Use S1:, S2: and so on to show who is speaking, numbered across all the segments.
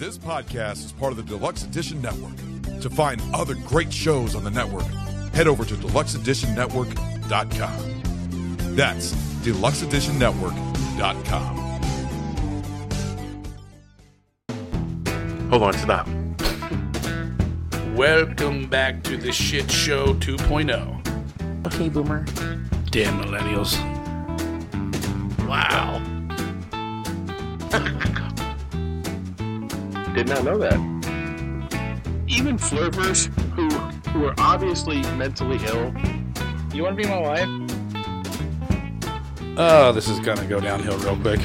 S1: This podcast is part of the Deluxe Edition Network. To find other great shows on the network, head over to deluxeeditionnetwork.com. That's deluxeeditionnetwork.com.
S2: Hold on, stop.
S3: Welcome back to the shit show 2.0.
S4: Okay, boomer.
S3: Damn millennials.
S2: Not know that. Even flirters who who are obviously mentally ill. You want to be my wife?
S3: Oh, this is gonna go downhill real quick.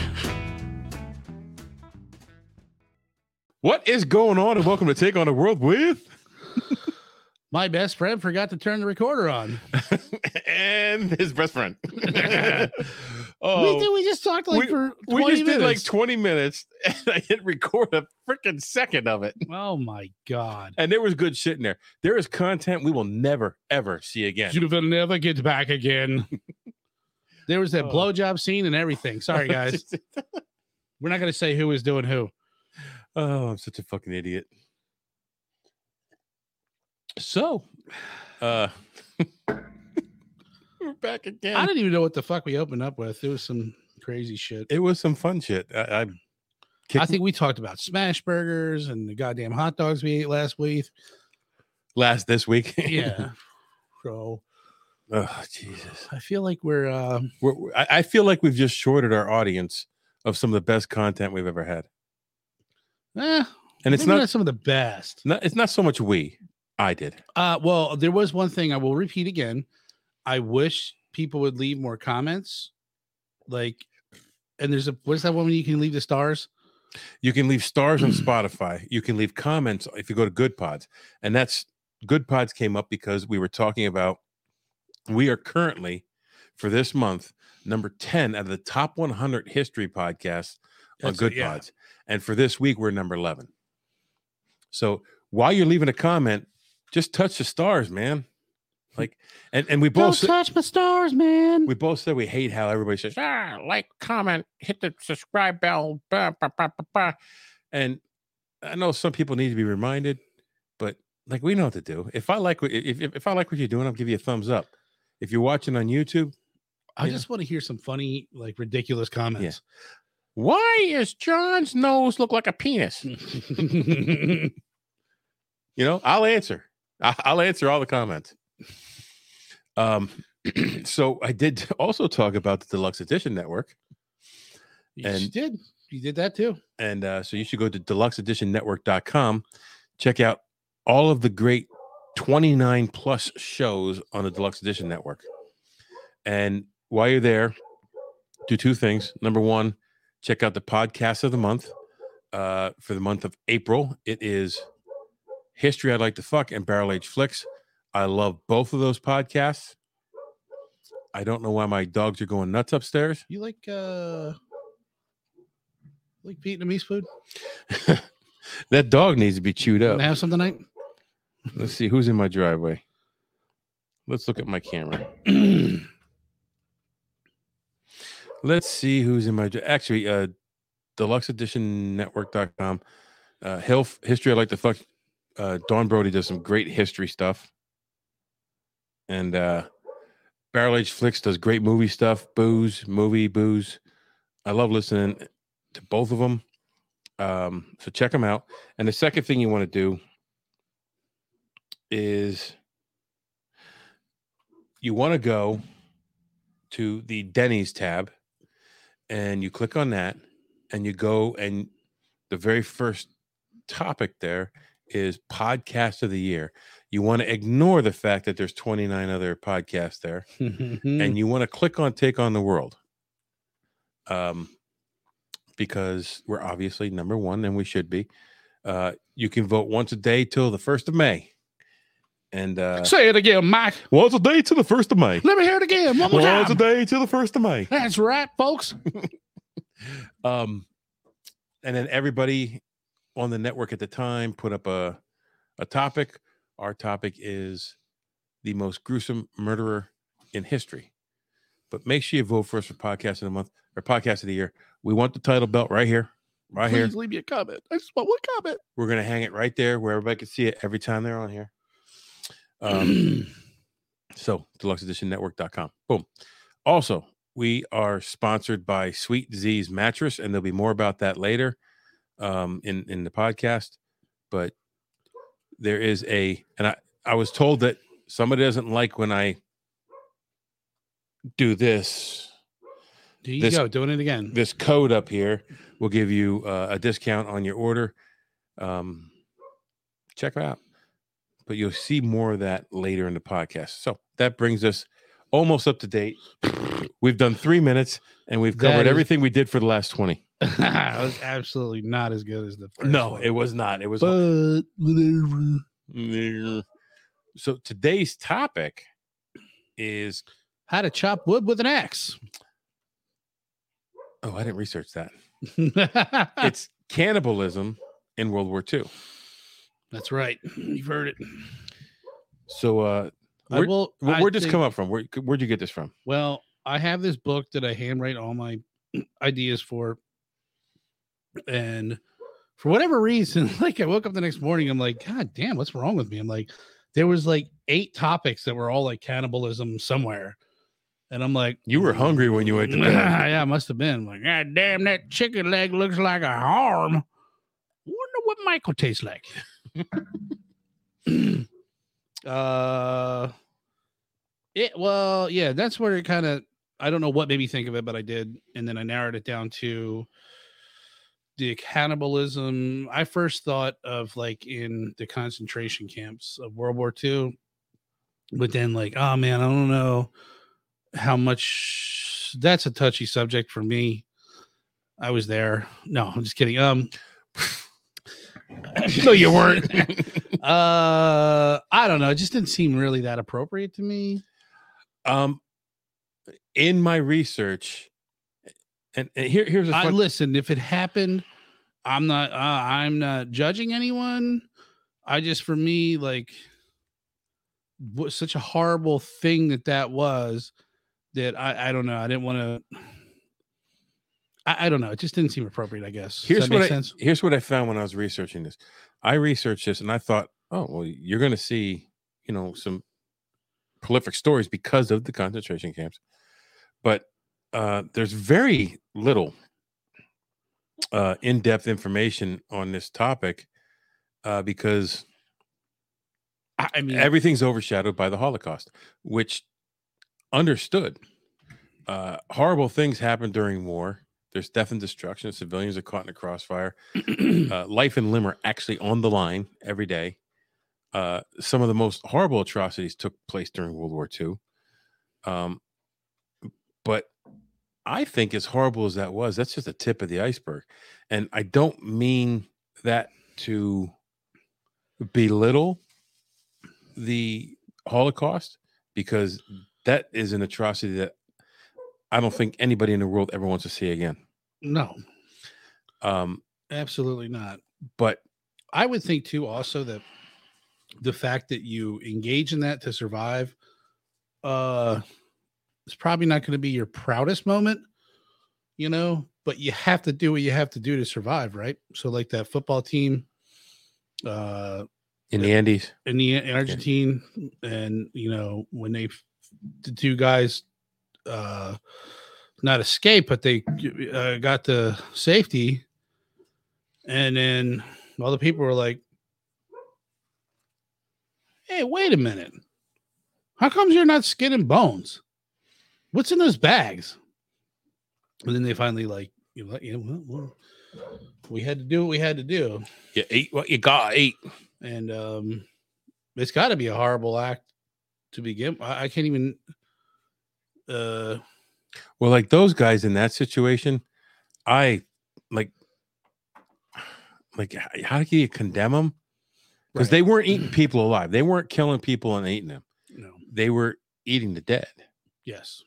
S5: What is going on? And welcome to Take on the World with
S3: My best friend forgot to turn the recorder on.
S5: and his best friend.
S3: we,
S5: oh,
S3: did, we just talked like
S5: we-
S3: for 20
S5: we just
S3: minutes.
S5: did like 20 minutes and I didn't record a freaking second of it.
S3: oh my god.
S5: And there was good shit in there. There is content we will never, ever see again.
S3: You will never get back again. there was that
S5: Oh.
S3: blowjob scene and everything. Sorry, guys. We're not gonna say who is doing who.
S5: oh, I'm such a fucking idiot. So, uh, we're back again.
S3: I didn't even know what the fuck we opened up with. It was some crazy shit.
S5: it was some fun shit. I, I,
S3: I think we talked about smash burgers and the goddamn hot dogs we ate last week.
S5: last this week.
S3: Yeah. so
S5: oh, Jesus.
S3: I feel like we're uh
S5: we're, we're- I, I feel like we've just shorted our audience of some of the best content we've ever had,
S3: eh,
S5: and it's
S3: maybe
S5: not,
S3: some of the best.
S5: not it's not so much we. I did.
S3: Uh well, there was one thing I will repeat again. I wish people would leave more comments. Like and there's a what's that one when you can leave the stars?
S5: You can leave stars on Spotify. You can leave comments if you go to Goodpods, and that's Goodpods came up because we were talking about. We are currently, for this month, number ten out of the top 100 history podcasts on
S3: That's-
S5: Good
S3: yeah.
S5: Pods, and for this week we're number 11. So while you're leaving a comment, just touch the stars, man. Like, and and we both
S3: Don't touch my stars, man.
S5: we both said we hate how everybody says, ah, like, comment, hit the subscribe bell, bah, bah, bah, bah, bah." and I know some people need to be reminded, but like we know what to do. If I like what if if, if I like what you're doing, I'll give you a thumbs up. If you're watching on YouTube,
S3: I
S5: yeah.
S3: just want to hear some funny, like ridiculous comments.
S5: why is John's nose look like a penis? You know, I'll answer. I- I'll answer all the comments. Um, so I did also talk about the Deluxe Edition Network.
S3: You
S5: And-
S3: did. You did that too.
S5: And uh, so you should go to deluxeeditionnetwork.com, check out all of the great 29 plus shows on the Deluxe Edition Network. And while you're there, do two things. Number one, check out the podcast of the month. Uh, for the month of April, it is History I'd Like to Fuck and Barrel Age Flicks. I love both of those podcasts. I don't know why my dogs are going nuts upstairs.
S3: You like uh like Vietnamese food?
S5: that dog needs to be chewed up.
S3: Have some tonight?
S5: Let's see who's in my driveway. Let's look at my camera. Let's see who's in my dri- actually uh deluxeeditionnetwork.com. Uh health history I like the fuck uh Don Brody does some great history stuff. And uh Barrel Age Flicks does great movie stuff, booze, movie, booze. I love listening to both of them. Um, so check them out. And the second thing you want to do is you want to go to the Denny's tab and you click on that and you go and the very first topic there is podcast of the year. You want to ignore the fact that there's 29 other podcasts there and you want to click on take on the world um because we're obviously number one and we should be uh you can vote once a day till the first of may and uh
S3: Say it again, Mike.
S5: once a day till the first of may
S3: Let me hear it again. One more
S5: once a day till the first of may
S3: That's right, folks.
S5: um and then everybody on the network at the time put up a a topic our topic is the most gruesome murderer in history but make sure you vote for us for podcast of the month or podcast of the year we want the title belt right here right
S3: Please
S5: here.
S3: leave me a comment. I just want one comment.
S5: We're gonna hang it right there where everybody can see it every time they're on here. Um, so deluxeeditionnetwork.com. Boom. Also, we are sponsored by Sweet Zzz Mattress, and there'll be more about that later um, in in the podcast. But there is a, and I I was told that somebody doesn't like when I do this.
S3: There you
S5: This-
S3: go, doing it again.
S5: This code up here will give you uh, a discount on your order. Um, check it out. But you'll see more of that later in the podcast. So that brings us almost up to date. We've done three minutes and we've
S3: That
S5: covered
S3: is-
S5: everything we did for the last 20.
S3: that was absolutely not as good as the first
S5: No,
S3: one.
S5: it was not. It was
S3: but whatever.
S5: so today's topic is
S3: How to chop wood with an axe.
S5: oh, I didn't research that.
S3: it's
S5: cannibalism in World War II.
S3: that's right. You've heard it.
S5: So uh where,
S3: will.
S5: where, where'd this
S3: think-
S5: come up from? Where, where'd you get this from?
S3: Well, I have this book that I handwrite all my ideas for. And for whatever reason, like I woke up the next morning, I'm like, God damn, what's wrong with me? I'm like, there was like eight topics that were all like cannibalism somewhere. And I'm like,
S5: You were hungry when you to bed.
S3: yeah, it must have been like, God damn, that chicken leg looks like a arm. Wonder what Michael tastes like. uh it well, yeah, that's where it kind of I don't know what made me think of it, but I did, and then I narrowed it down to the cannibalism. I first thought of like in the concentration camps of World War II, but then like, oh man, I don't know how much that's a touchy subject for me. I was there. No, I'm just kidding. Um no, you weren't. uh I don't know. It just didn't seem really that appropriate to me.
S5: Um, in my research, and, and here, here's a
S3: I
S5: fun,
S3: listen, if it happened, I'm not uh, I'm not judging anyone. I just for me like such a horrible thing that that was that I I don't know. I didn't want to I, I don't know. It just didn't seem appropriate, I guess.
S5: Here's what I,
S3: sense?
S5: here's what I found when I was researching this. I researched this and I thought, oh well, you're going to see, you know, some prolific stories because of the concentration camps, but uh, there's very little uh, in-depth information on this topic uh, because
S3: I, mean
S5: everything's overshadowed by the Holocaust, which understood. Uh, horrible things happen during war. There's death and destruction. Civilians are caught in a crossfire. Uh, life and limb are actually on the line every day. Uh, some of the most horrible atrocities took place during World War II. Um, but I think, as horrible as that was, that's just the tip of the iceberg. And I don't mean that to belittle the Holocaust because that is an atrocity that I don't think anybody in the world ever wants to see again.
S3: No,
S5: Um,
S3: absolutely not.
S5: but
S3: I would think too also that the fact that you engage in that to survive uh it's probably not going to be your proudest moment, you know, but you have to do what you have to do to survive, right? So like that football team uh
S5: in the Andes,
S3: in the in Argentine and you know when they the two guys uh not escape but they uh, got to safety. And then all the people were like hey wait a minute. How comes you're not skin and bones? What's in those bags? And then they finally like you know, you know well, well, we had to do what we had to do.
S5: You ate what you got eat.
S3: and um it's got to be a horrible act to begin I, I can't even uh
S5: Well, like those guys in that situation, I like, like, how do you condemn them? Because
S3: Right.
S5: they weren't eating people alive. They weren't killing people and eating them.
S3: no
S5: They were eating the dead.
S3: yes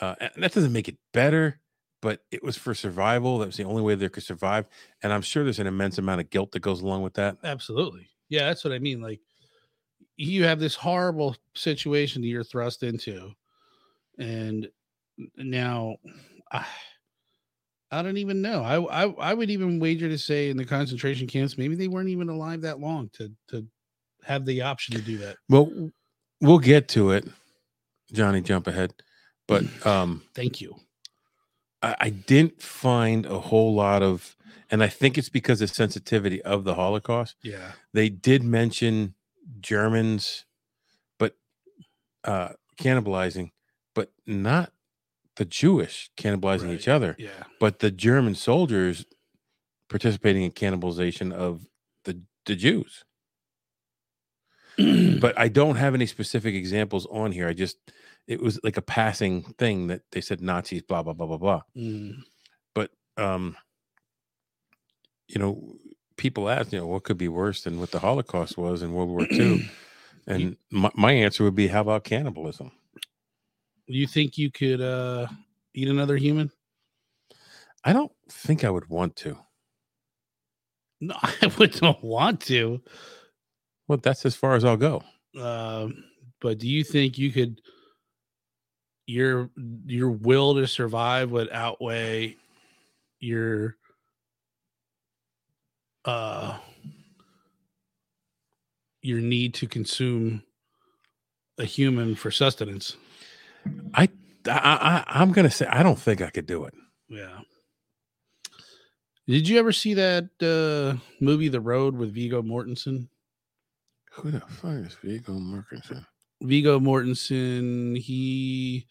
S5: Uh, and that doesn't make it better, but it was for survival. That was the only way they could survive. And I'm sure there's an immense amount of guilt that goes along with that.
S3: absolutely yeah that's what i mean like you have this horrible situation that you're thrust into and now I, I don't even know. I, I I would even wager to say in the concentration camps, maybe they weren't even alive that long to to have the option to do that.
S5: Well, we'll get to it, Johnny. Jump ahead, but um,
S3: Thank you.
S5: I, I didn't find a whole lot of, and I think it's because of sensitivity of the Holocaust.
S3: Yeah.
S5: They did mention Germans, but uh, cannibalizing, but not the Jewish cannibalizing
S3: Right.
S5: each other,
S3: Yeah.
S5: but the German soldiers participating in cannibalization of the the Jews. but I don't have any specific examples on here. I just it was like a passing thing that they said Nazis, blah blah blah blah blah.
S3: Mm.
S5: But um, you know, people ask, you know, what could be worse than what the Holocaust was in World War II? And my, my answer would be, how about cannibalism?
S3: You think you could uh eat another human?
S5: I don't think I would want to.
S3: No, I wouldn't want to.
S5: Well, that's as far as I'll go.
S3: Um, but do you think you could your your will to survive would outweigh your uh your need to consume a human for sustenance?
S5: I, I, I I'm gonna say I don't think I could do it.
S3: Yeah. Did you ever see that uh movie The Road with Vigo Mortensen?
S5: Who the fuck is Viggo Mortensen?
S3: Vigo Mortensen, he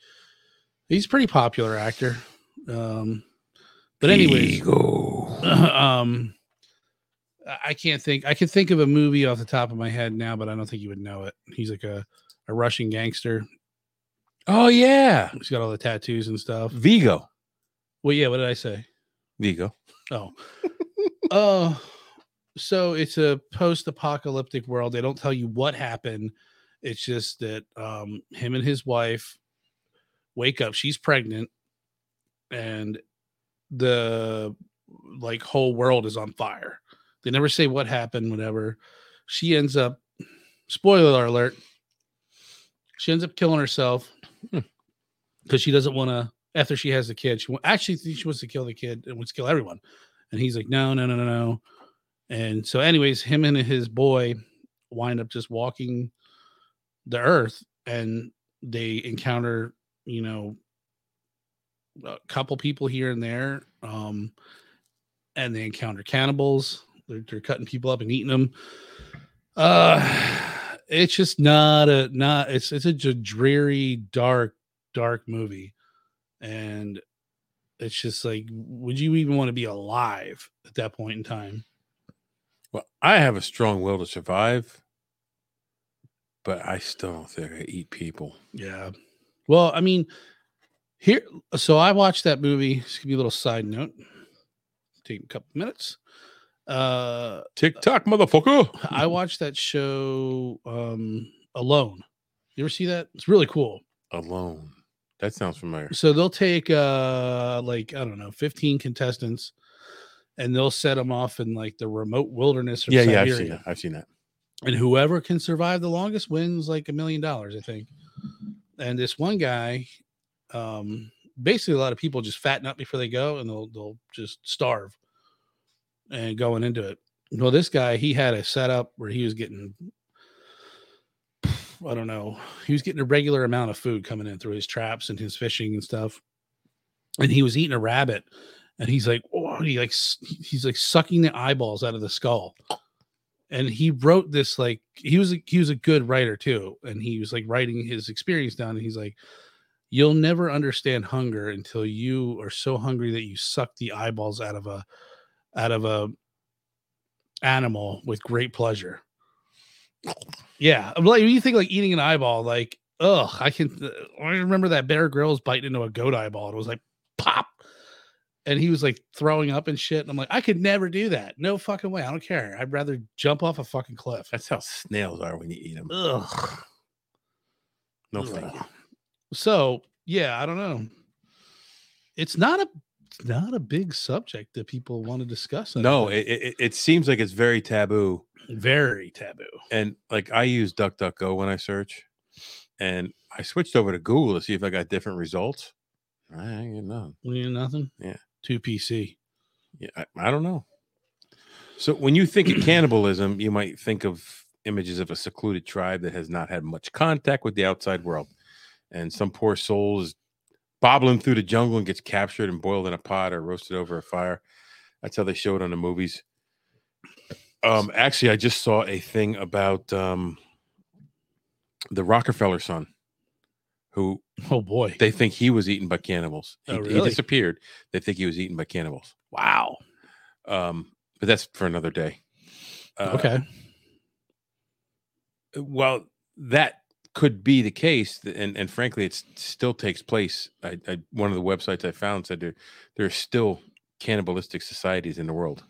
S3: he's a pretty popular actor. Um but anyways,
S5: Viggo.
S3: um I- I can't think I can think of a movie off the top of my head now, but I don't think you would know it. He's like a, a Russian gangster.
S5: Oh yeah,
S3: He's got all the tattoos and stuff.
S5: Vigo.
S3: Well, yeah, what did I say?
S5: Vigo.
S3: Oh. Oh, so it's a post-apocalyptic world. They don't tell you what happened. It's just that um him and his wife wake up. She's pregnant and the like whole world is on fire. They never say what happened, whatever. She ends up spoiler alert. She ends up killing herself
S5: Hmm.
S3: because she doesn't want to after she has the kid. She actually she wants to kill the kid and wants to kill everyone. And he's like, no, no, no, no, no. And so, anyways, him and his boy wind up just walking the earth and they encounter, you know, a couple people here and there. Um, and they encounter cannibals. They're, they're cutting people up and eating them. Uh, it's just not a not it's it's a dreary, dark, dark movie, and it's just like, would you even want to be alive at that point in time?
S5: Well, I have a strong will to survive, but I still don't think I eat people.
S3: Yeah. Well, I mean, here. So I watched that movie. This could be a little side note. Take a couple minutes. Uh,
S5: TikTok, motherfucker.
S3: I watched that show um Alone. You ever see that? It's really cool.
S5: Alone. That sounds familiar.
S3: So they'll take uh like I don't know, 15 contestants and they'll set them off in like the remote wilderness of
S5: Yeah, yeah, I've seen that. I've seen that.
S3: and whoever can survive the longest wins like a million dollars, I think. And this one guy, um, basically a lot of people just fatten up before they go and they'll they'll just starve and going into it. Well, this guy he had a setup where he was getting I don't know, he was getting a regular amount of food coming in through his traps and his fishing and stuff. And he was eating a rabbit and he's like, oh, he like he's like sucking the eyeballs out of the skull and he wrote this like he was a, he was a good writer too and he was like writing his experience down and he's like you'll never understand hunger until you are so hungry that you suck the eyeballs out of a out of a animal with great pleasure yeah like you think like eating an eyeball like ugh i can uh, i remember that bear grylls biting into a goat eyeball it was like pop and he was like throwing up and shit. And I'm like, I could never do that. No fucking way. I don't care. I'd rather jump off a fucking cliff.
S5: That's how snails are when you eat them.
S3: Ugh.
S5: No
S3: Ugh.
S5: thank you.
S3: So yeah, I don't know. It's not a it's not a big subject that people want to discuss. Don't
S5: No, it, it, it seems like it's very taboo.
S3: very taboo.
S5: And like I use DuckDuckGo when I search, and I switched over to Google to see if I got different results. I ain't get none.
S3: You nothing.
S5: Yeah.
S3: two PC.
S5: Yeah, I, I don't know. So when you think of cannibalism, you might think of images of a secluded tribe that has not had much contact with the outside world, and some poor soul is bobbling through the jungle and gets captured and boiled in a pot or roasted over a fire. That's how they show it on the movies. Um, actually, I just saw a thing about um, the Rockefeller son, who
S3: Oh boy.
S5: they think he was eaten by cannibals. He,
S3: Oh,
S5: he
S3: really?
S5: disappeared. They think he was eaten by cannibals.
S3: wow.
S5: Um, but that's for another day. Uh,
S3: okay.
S5: Well, that could be the case, and and frankly, it still takes place. I, I one of the websites I found said there there are still cannibalistic societies in the world.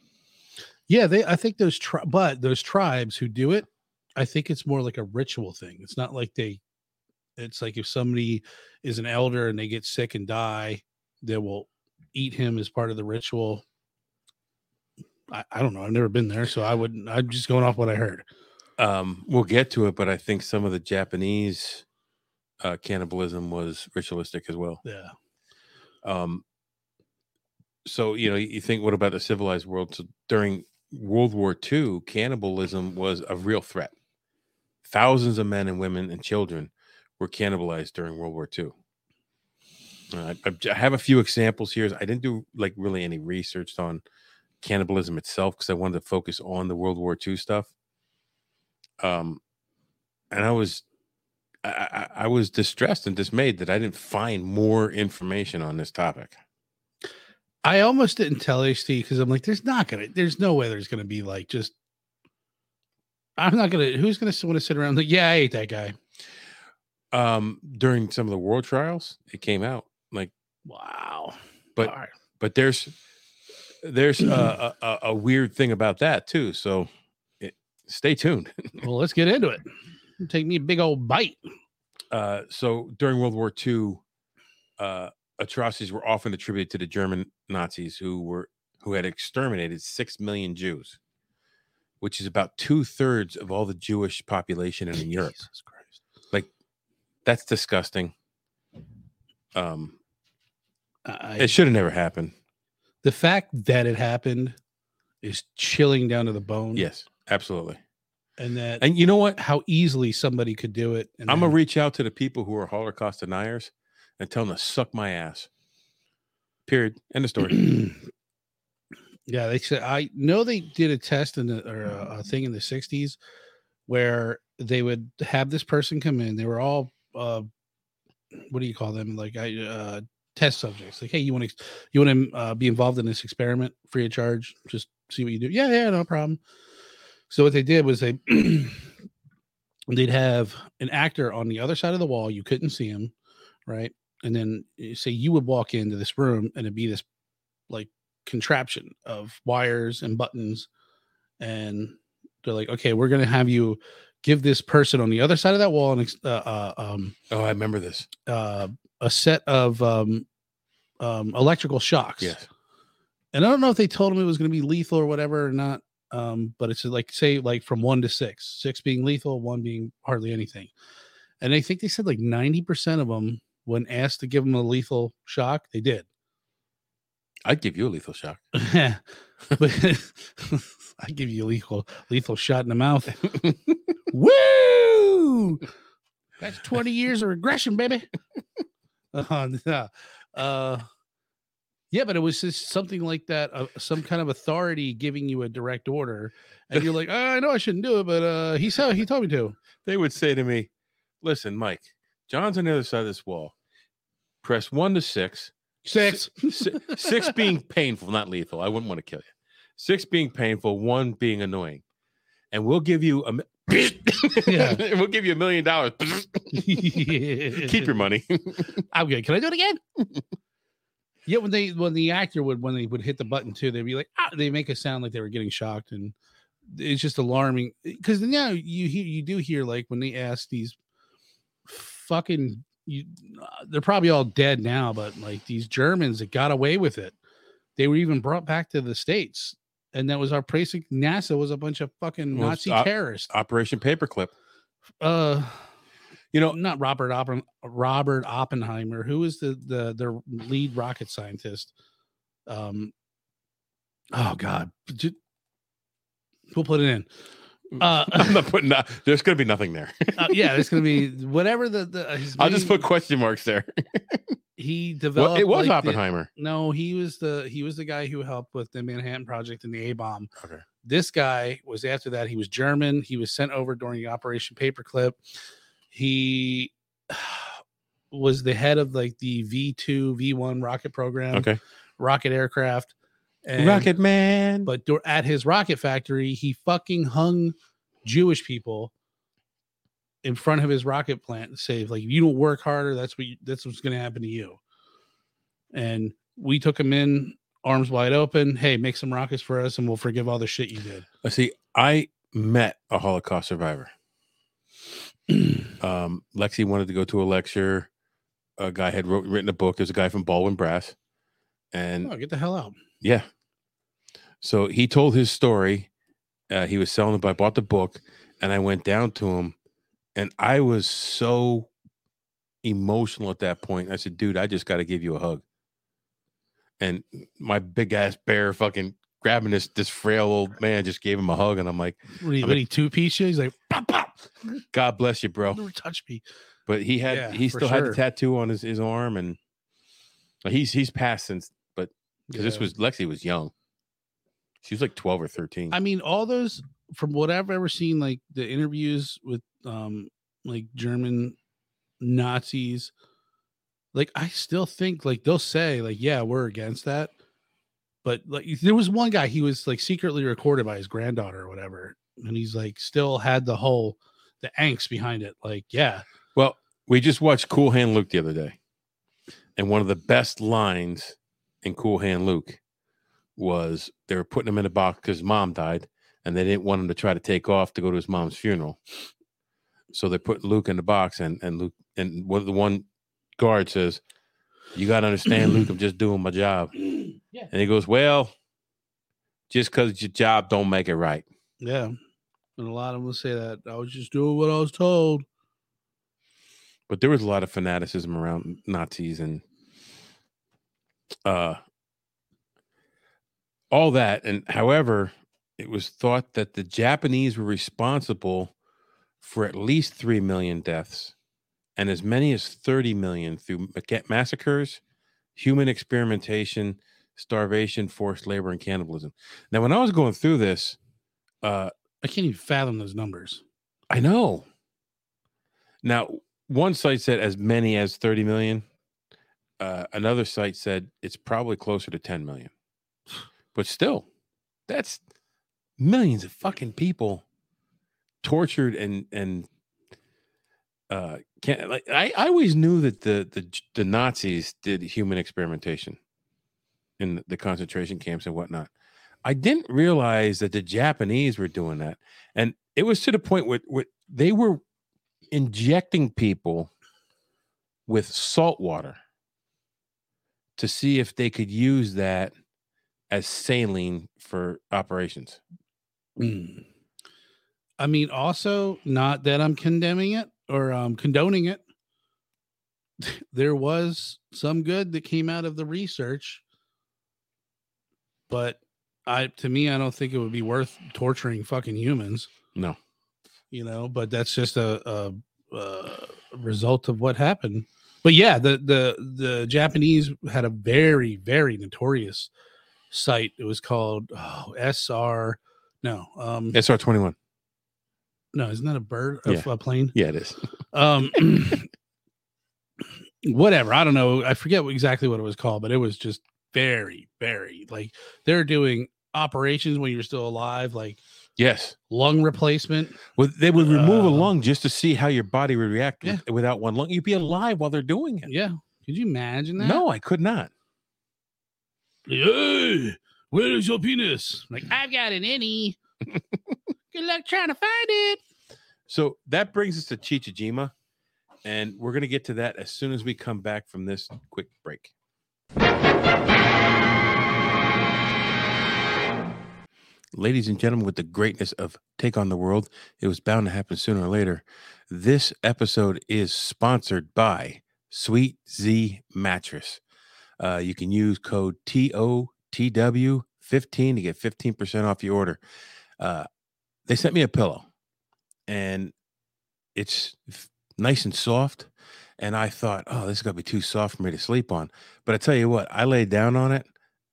S3: Yeah, they. I think those, tri- but those tribes who do it, I think it's more like a ritual thing. It's not like they. It's like if somebody is an elder and they get sick and die, they will eat him as part of the ritual. I, I don't know. I've never been there, so I wouldn't. I'm just going off what I heard.
S5: Um, we'll get to it, but I think some of the Japanese uh, cannibalism was ritualistic as well.
S3: Yeah.
S5: Um, so you know, you think, what about the civilized world? So during World War II, cannibalism was a real threat. Thousands of men and women and children were cannibalized during World War II. Uh, I, I have a few examples here. I didn't do like really any research on cannibalism itself because I wanted to focus on the World War II stuff. Um, and I was I, I, was distressed and dismayed that I didn't find more information on this topic.
S3: I almost didn't tell HT because I'm like, there's not gonna, there's no way there's gonna be like just. I'm not gonna. Who's gonna want to sit around like, yeah, I ate that guy.
S5: Um, during some of the world trials, it came out like,
S3: Wow.
S5: But-
S3: right.
S5: but there's there's a, a, a- weird thing about that too. So stay tuned.
S3: well, let's get into it. Take me a big old bite.
S5: Uh, so during World War II, uh, atrocities were often attributed to the German Nazis who were who had exterminated six million Jews, which is about two thirds of all the Jewish population in Europe.
S3: Jesus Christ.
S5: Like that's disgusting. Um,
S3: I,
S5: it should have never happened.
S3: the fact that it happened is chilling down to the bone.
S5: Yes, absolutely.
S3: and that
S5: And you know what?
S3: how easily somebody could do it. And
S5: I'm gonna reach out to the people who are Holocaust deniers and tell them to suck my ass. Period. End of story.
S3: yeah, they said I know they did a test in the or a, a thing in the '60s where they would have this person come in. They were all uh, what do you call them? Like I uh, test subjects. Like, hey, you want to you want to uh, be involved in this experiment free of charge? Just see what you do. Yeah, yeah, no problem. So what they did was they they'd have an actor on the other side of the wall. You couldn't see him, right? And then eh, say you would walk into this room and it'd be this like contraption of wires and buttons, and they're like, okay, we're gonna have you give this person on the other side of that wall an ex- uh, uh, um,
S5: oh, I remember this.
S3: uh, a set of um, um, electrical shocks.
S5: Yes.
S3: And I don't know if they told him it was going to be lethal or whatever or not. Um, but it's like say like from one to six, six being lethal, one being hardly anything. And I think they said like 90% of them, when asked to give them a lethal shock, they did.
S5: I'd give you a lethal shock.
S3: Yeah, but I give you a lethal lethal shot in the mouth. Woo! That's 20 years of regression, baby. Uh, uh yeah, but it was just something like that, uh, some kind of authority giving you a direct order, and you're like, oh, I know I shouldn't do it, but uh, he said he told me to.
S5: They would say to me, "Listen, Mike, John's on the other side of this wall. Press one to six.
S3: Six.
S5: Si- six being painful, not lethal. I wouldn't want to kill you. Six being painful, one being annoying, and we'll give you a."
S3: yeah.
S5: we'll give you a million dollars. Keep your money.
S3: I'm good. Can I do it again? yeah, when they when the actor would when they would hit the button too, they'd be like, ah, they make a sound like they were getting shocked, and it's just alarming because now you hear you do hear like when they ask these fucking you, uh, they're probably all dead now, but like these Germans that got away with it, they were even brought back to the states, and that was our basic NASA was a bunch of fucking Nazi
S5: stop.
S3: terrorists.
S5: Operation Paperclip.
S3: Uh,
S5: You know,
S3: not Robert Oppen- Robert Oppenheimer, who is the the the lead rocket scientist. Um, oh God, we'll put it in. Uh,
S5: I'm not putting that. There's going to be nothing there.
S3: uh, yeah, there's gonna be whatever the, the his
S5: I'll just put question marks there.
S3: he
S5: Well,
S3: developed.
S5: it was
S3: like, the-
S5: Oppenheimer.
S3: no, he was the he was the guy who helped with the Manhattan Project and the A bomb.
S5: Okay.
S3: This guy was after that. He was German. He was sent over during the Operation Paperclip. He was the head of like the V two V one rocket program,
S5: Okay.
S3: rocket aircraft, and,
S5: Rocket Man.
S3: But at his rocket factory, he fucking hung Jewish people in front of his rocket plant to say, like, if you don't work harder, that's what you, that's what's going to happen to you. And we took him in, arms wide open. Hey, make some rockets for us, and we'll forgive all the shit you did.
S5: Uh, See, I met a Holocaust survivor. um, Lexi wanted to go to a lecture. A guy had wrote, written a book. There's a guy from Baldwin Brass, and
S3: Oh, get the hell out!
S5: yeah, so he told his story. Uh, he was selling it, but I bought the book, and I went down to him, and I was so emotional at that point. I said, "Dude, I just got to give you a hug." And my big ass bear fucking grabbing this this frail old man just gave him a hug, and I'm like,
S3: What do you, what two piece you? He's like, pop, pop.
S5: "God bless you, bro."
S3: Never touch me.
S5: But he had
S3: Yeah,
S5: he still had the tattoo on his, his arm, and he's he's passed since. But because this was Lexi was young, she was like twelve or thirteen.
S3: I mean, all those from what I've ever seen, like the interviews with um like German Nazis, like I still think like they'll say like, yeah, we're against that. But like there was one guy, he was like secretly recorded by his granddaughter or whatever, and he's like still had the whole the angst behind it. Like, yeah,
S5: Well, we just watched Cool Hand Luke the other day, and one of the best lines in Cool Hand Luke was they were putting him in a box because his mom died, and they didn't want him to try to take off to go to his mom's funeral. So they put Luke in the box, and and Luke and one the one guard says, "You got to understand, Luke. I'm just doing my job."
S3: yeah,
S5: And he goes, "Well, just because your job don't make it right."
S3: yeah. And a lot of them will say that I was just doing what I was told.
S5: but there was a lot of fanaticism around Nazis and uh all that and however it was thought that the Japanese were responsible for at least 3 million deaths and as many as 30 million through ma- massacres, human experimentation, starvation, forced labor and cannibalism. Now when I was going through this uh
S3: I can't even fathom those numbers.
S5: I know. Now, one site said as many as 30 million. Uh, another site said it's probably closer to 10 million. But still, that's millions of fucking people tortured and and uh can't like I, I always knew that the the the Nazis did human experimentation in the- concentration camps and whatnot. I didn't realize that the Japanese were doing that. And it was to the point where, where they were injecting people with salt water to see if they could use that as saline for operations.
S3: Mm. I mean, also not that I'm condemning it or um, condoning it. There was some good that came out of the research, but I, to me, I don't think it would be worth torturing fucking humans.
S5: No.
S3: You know, but that's just a, a, a result of what happened. But yeah, the the the Japanese had a very very notorious site. It was called oh, SR. No, um,
S5: SR 21.
S3: no, isn't that a bird? A,
S5: Yeah.
S3: a plane?
S5: Yeah, it is.
S3: Um, whatever. I don't know. I forget exactly what it was called, but it was just very, very like they're doing operations when you're still alive, like
S5: Yes.
S3: lung replacement.
S5: Well, they would remove a
S3: Uh,
S5: lung just to see how your body would react
S3: Yeah.
S5: without one lung. You'd be alive while they're doing it.
S3: Yeah. Could you imagine that?
S5: No, I could not.
S3: Hey, where is your penis? Like, I've got an innie. Good luck trying to find it.
S5: So that brings us to Chichijima, and we're going to get to that as soon as we come back from this quick break. Ladies and gentlemen, with the greatness of Take on the World, it was bound to happen sooner or later. This episode is sponsored by Sweet Zzz Mattress. Uh, you can use code TOTW15 to get 15% off your order. Uh, they sent me a pillow and it's nice and soft. And I thought, oh, this is to be too soft for me to sleep on. But I tell you what, I lay down on it.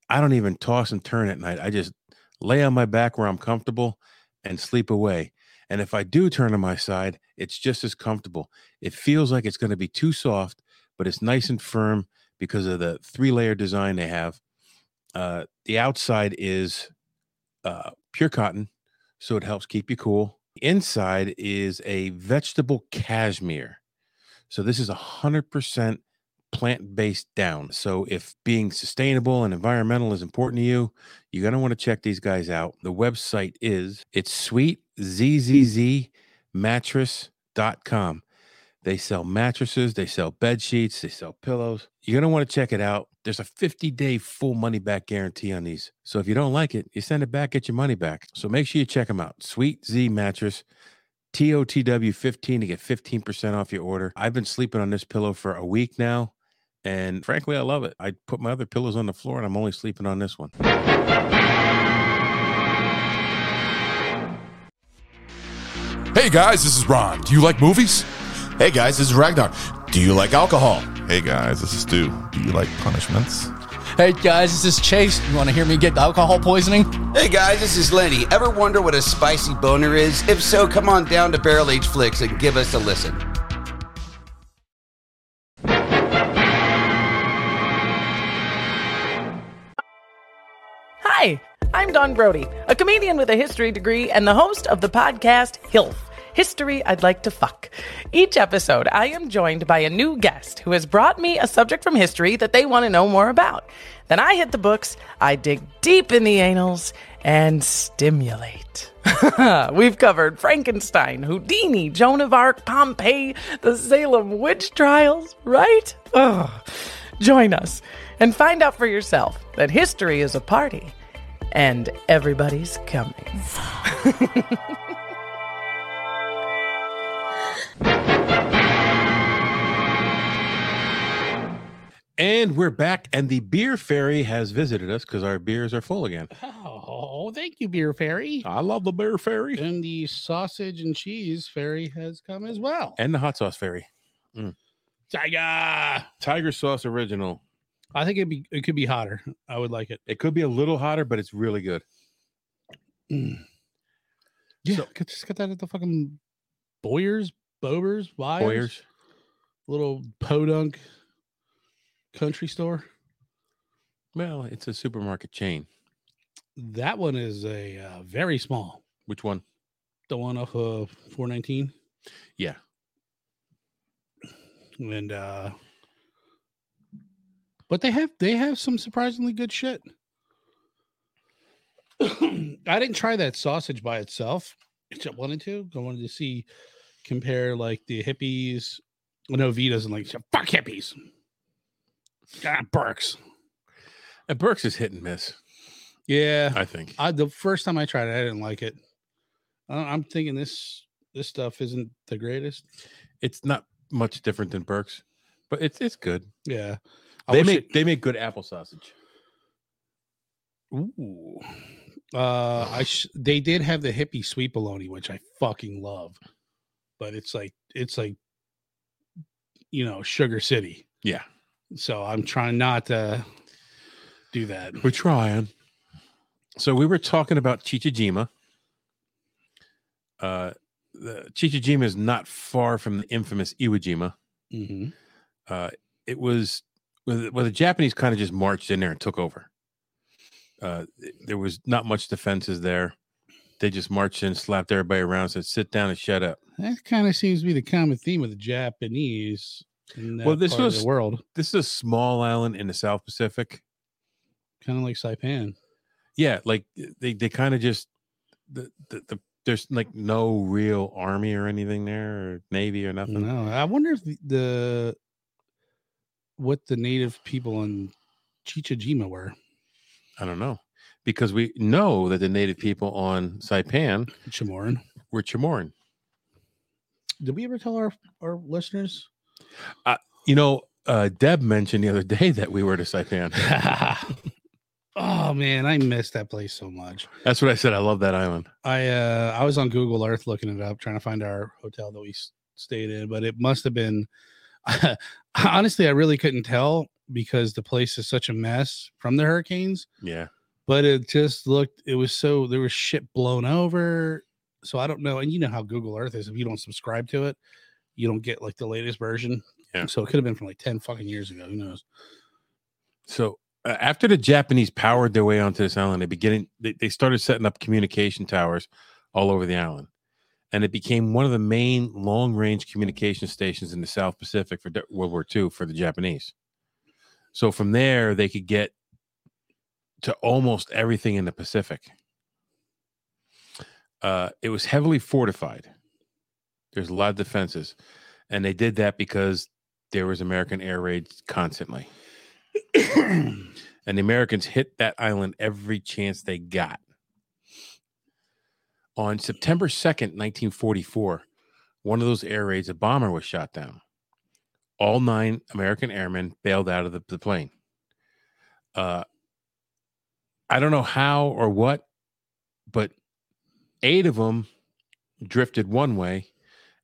S5: I don't even toss and turn at night. I just lay on my back where I'm comfortable and sleep away. And if I do turn on my side, it's just as comfortable. It feels like it's going to be too soft, but it's nice and firm because of the three layer design they have. Uh, the outside is uh, pure cotton, so it helps keep you cool. Inside is a vegetable cashmere. So this is a hundred percent plant-based down. So if being sustainable and environmental is important to you, you're gonna want to check these guys out. The website is it's sweet mattress.com. They sell mattresses, they sell bed sheets, they sell pillows. You're going to want to check it out. There's a 50 day full money back guarantee on these. So if you don't like it, you send it back, get your money back. So make sure you check them out. Sweet Zzz Mattress, TOTW15 to get 15% off your order. I've been sleeping on this pillow for a week now. And frankly, I love it. I put my other pillows on the floor and I'm only sleeping on this one.
S1: Hey guys, this is Ron. Do you like movies?
S4: Hey guys, this is Ragnar. Do you like alcohol?
S6: Hey guys, this is Stu. Do you like punishments?
S7: Hey guys, this is Chase. You want to hear me get alcohol poisoning?
S8: Hey guys, this is Lenny. Ever wonder what a spicy boner is? If so, come on down to Barrel Age Flicks and give us a listen.
S9: Hi, I'm Don Brody, a comedian with a history degree and the host of the podcast HILF. History I'd like to fuck. Each episode, I am joined by a new guest who has brought me a subject from history that they want to know more about. Then I hit the books, I dig deep in the annals, and stimulate. We've covered Frankenstein, Houdini, Joan of Arc, Pompeii, the Salem witch trials, right? Ugh. Join us and find out for yourself that history is a party and everybody's coming.
S5: And we're back, and the beer fairy has visited us because our beers are full again.
S3: Oh, thank you, Beer Fairy.
S5: I love the beer fairy
S3: And the sausage and cheese fairy has come as well.
S5: and the hot sauce fairy.
S3: Tiger.
S5: Tiger sauce original.
S3: I think it'd be it could be hotter. I would like it.
S5: It could be a little hotter, but it's really good.
S3: Mm. Yeah,
S5: So-
S3: just get that at the fucking Boyers, Bobers, Wyers,
S5: Boyers.
S3: little podunk country store.
S5: Well, it's a supermarket chain.
S3: That one is a uh, very small.
S5: Which one?
S3: The one off of 419.
S5: Yeah.
S3: And uh but they have they have some surprisingly good shit. I didn't try that sausage by itself. which I wanted to. I wanted to see compare like the hippies. I know V doesn't like fuck hippies. God, Berks.
S5: And Berks is hit and miss,
S3: Yeah,
S5: I think.
S3: I the first time I tried it, I didn't like it. I I'm thinking this this stuff isn't the greatest.
S5: It's not much different than Berks, but it's it's good.
S3: Yeah, I
S5: They make
S3: it-
S5: they make good apple sausage.
S3: Ooh. Uh, I sh- they did have the hippie sweet bologna, which I fucking love, but it's like it's like you know Sugar City.
S5: Yeah.
S3: So I'm trying not to do that.
S5: We're trying. So we were talking about Chichijima. Uh, the Chichijima is not far from the infamous Iwo Jima.
S3: hmm
S5: Uh, it was well, the Japanese kind of just marched in there and took over. Uh, there was not much defenses there. They just marched in, slapped everybody around, said, "Sit down and shut up."
S3: That kind of seems to be the common theme of the Japanese.
S5: Well, this was-
S3: the world,
S5: This is a small island in the South Pacific.
S3: kind of like Saipan.
S5: Yeah, like eh, they they kind of just the, the the there's like no real army or anything there or navy or nothing.
S3: No, I wonder if the, the what the native people in Chichijima were.
S5: I don't know because we know that the native people on Saipan
S3: Chamoran.
S5: were Chamorro.
S3: Did we ever tell our our listeners?
S5: You know, uh, Deb mentioned the other day that we were to Saipan.
S3: Oh man, I miss that place so much.
S5: That's what I said. I love that island.
S3: I uh I was on Google Earth looking it up, trying to find our hotel that we stayed in, but it must have been honestly, I really couldn't tell because the place is such a mess from the hurricanes.
S5: Yeah.
S3: But it just looked it was so there was shit blown over. So I don't know. And you know how Google Earth is. If you don't subscribe to it, you don't get like the latest version.
S5: Yeah.
S3: So it could have been from like 10 fucking years ago. Who knows?
S5: So uh, after the Japanese powered their way onto this island, they beginning they, they started setting up communication towers all over the island, and it became one of the main long range communication stations in the South Pacific for World War II for the Japanese. So from there, they could get to almost everything in the Pacific. Uh, it was heavily fortified. There's a lot of defenses, and they did that because there was American air raids constantly and the Americans hit that island every chance they got. On September 2nd, 1944, one of those air raids, a bomber was shot down. All nine American airmen bailed out of the, the plane. Uh, I don't know how or what, but eight of them drifted one way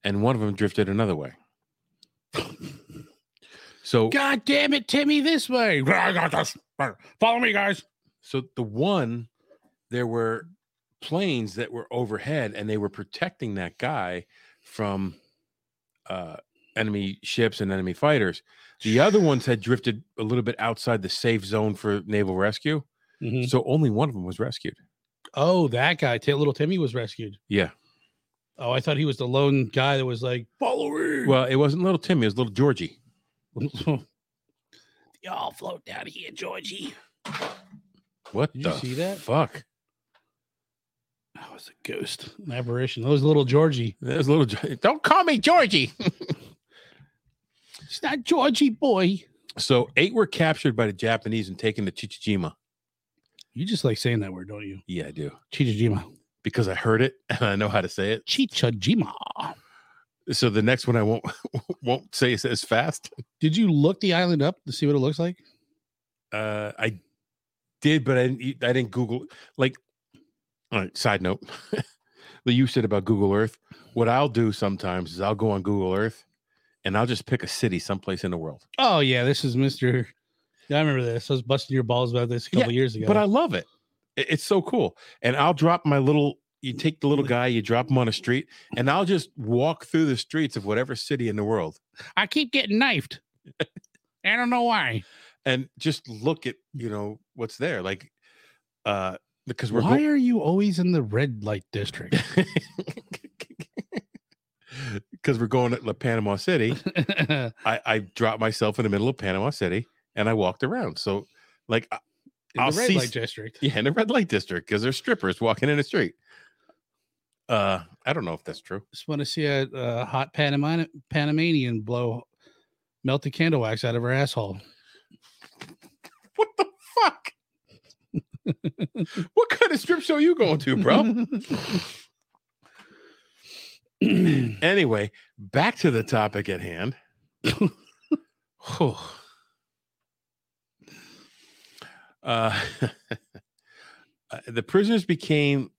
S5: and one of them drifted another way. So
S3: God damn it, Timmy, this way. I got this. Follow me, guys.
S5: So the one, there were planes that were overhead, and they were protecting that guy from uh, enemy ships and enemy fighters. The other ones had drifted a little bit outside the safe zone for naval rescue,
S3: Mhm.
S5: so only one of them was rescued.
S3: Oh, that guy, T- little Timmy, was rescued.
S5: Yeah.
S3: Oh, I thought he was the lone guy that was like, follow me.
S5: Well, it wasn't little Timmy; it was little Georgie.
S3: Y'all float down here, Georgie.
S5: What
S3: Did
S5: the
S3: you see that?
S5: fuck?
S3: That was a ghost, an apparition. That was little Georgie.
S5: There's little. Don't call me Georgie.
S3: It's not Georgie boy.
S5: so eight were captured by the Japanese and taken to Chichijima.
S3: You just like saying that word, don't you?
S5: Yeah, I do
S3: Chichijima.
S5: because I heard it and I know how to say it.
S3: Chichijima.
S5: So the next one I won't won't say it as fast.
S3: Did you look the island up to see what it looks like?
S5: Uh, I did, but I didn't. I didn't Google. Like, all right. Side note, that you said about Google Earth. What I'll do sometimes is I'll go on Google Earth, and I'll just pick a city someplace in the world.
S3: Oh yeah, this is Mister. Yeah, I remember this. I was busting your balls about this a couple years ago.
S5: But I love it. It- It's so cool. And I'll drop my little. You take the little guy, you drop him on a street, and I'll just walk through the streets of whatever city in the world,
S3: I keep getting knifed. I don't know why.
S5: and just look at you know what's there. Like, uh, because we're
S3: Why are you always in the red light district?
S5: because we're going to La Panama City. I, I dropped myself in the middle of Panama City and I walked around. So, like, I-
S3: the
S5: I'll
S3: red
S5: see
S3: light district.
S5: yeah, in the red light district because there's strippers walking in the street. Uh, I don't know if that's true.
S3: Just want to see a, a hot Panama- Panamanian blow melted candle wax out of her asshole.
S5: What the fuck? what kind of strip show you going to, bro? anyway, back to the topic at hand. Whew. Uh, uh, the prisoners became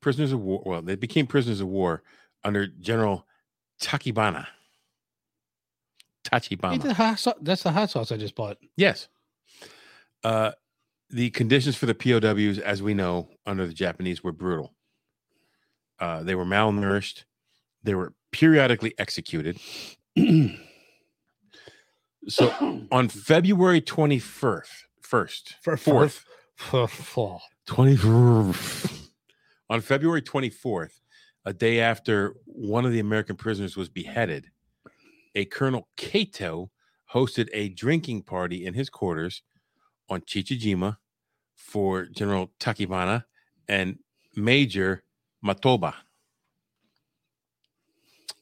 S5: prisoners of war. Well, they became prisoners of war under General Takibana.
S3: Hey,
S5: Tachibana.
S3: the hot that's the hot sauce I just bought.
S5: Yes. Uh, the conditions for the POWs, as we know, under the Japanese were brutal. Uh, they were malnourished. They were periodically executed. so on February 21st, first,
S3: For
S5: fourth,
S3: fall.
S5: 24th, on February 24th, a day after one of the American prisoners was beheaded, a Colonel Kato hosted a drinking party in his quarters on Chichijima for General Takibana and Major Matoba.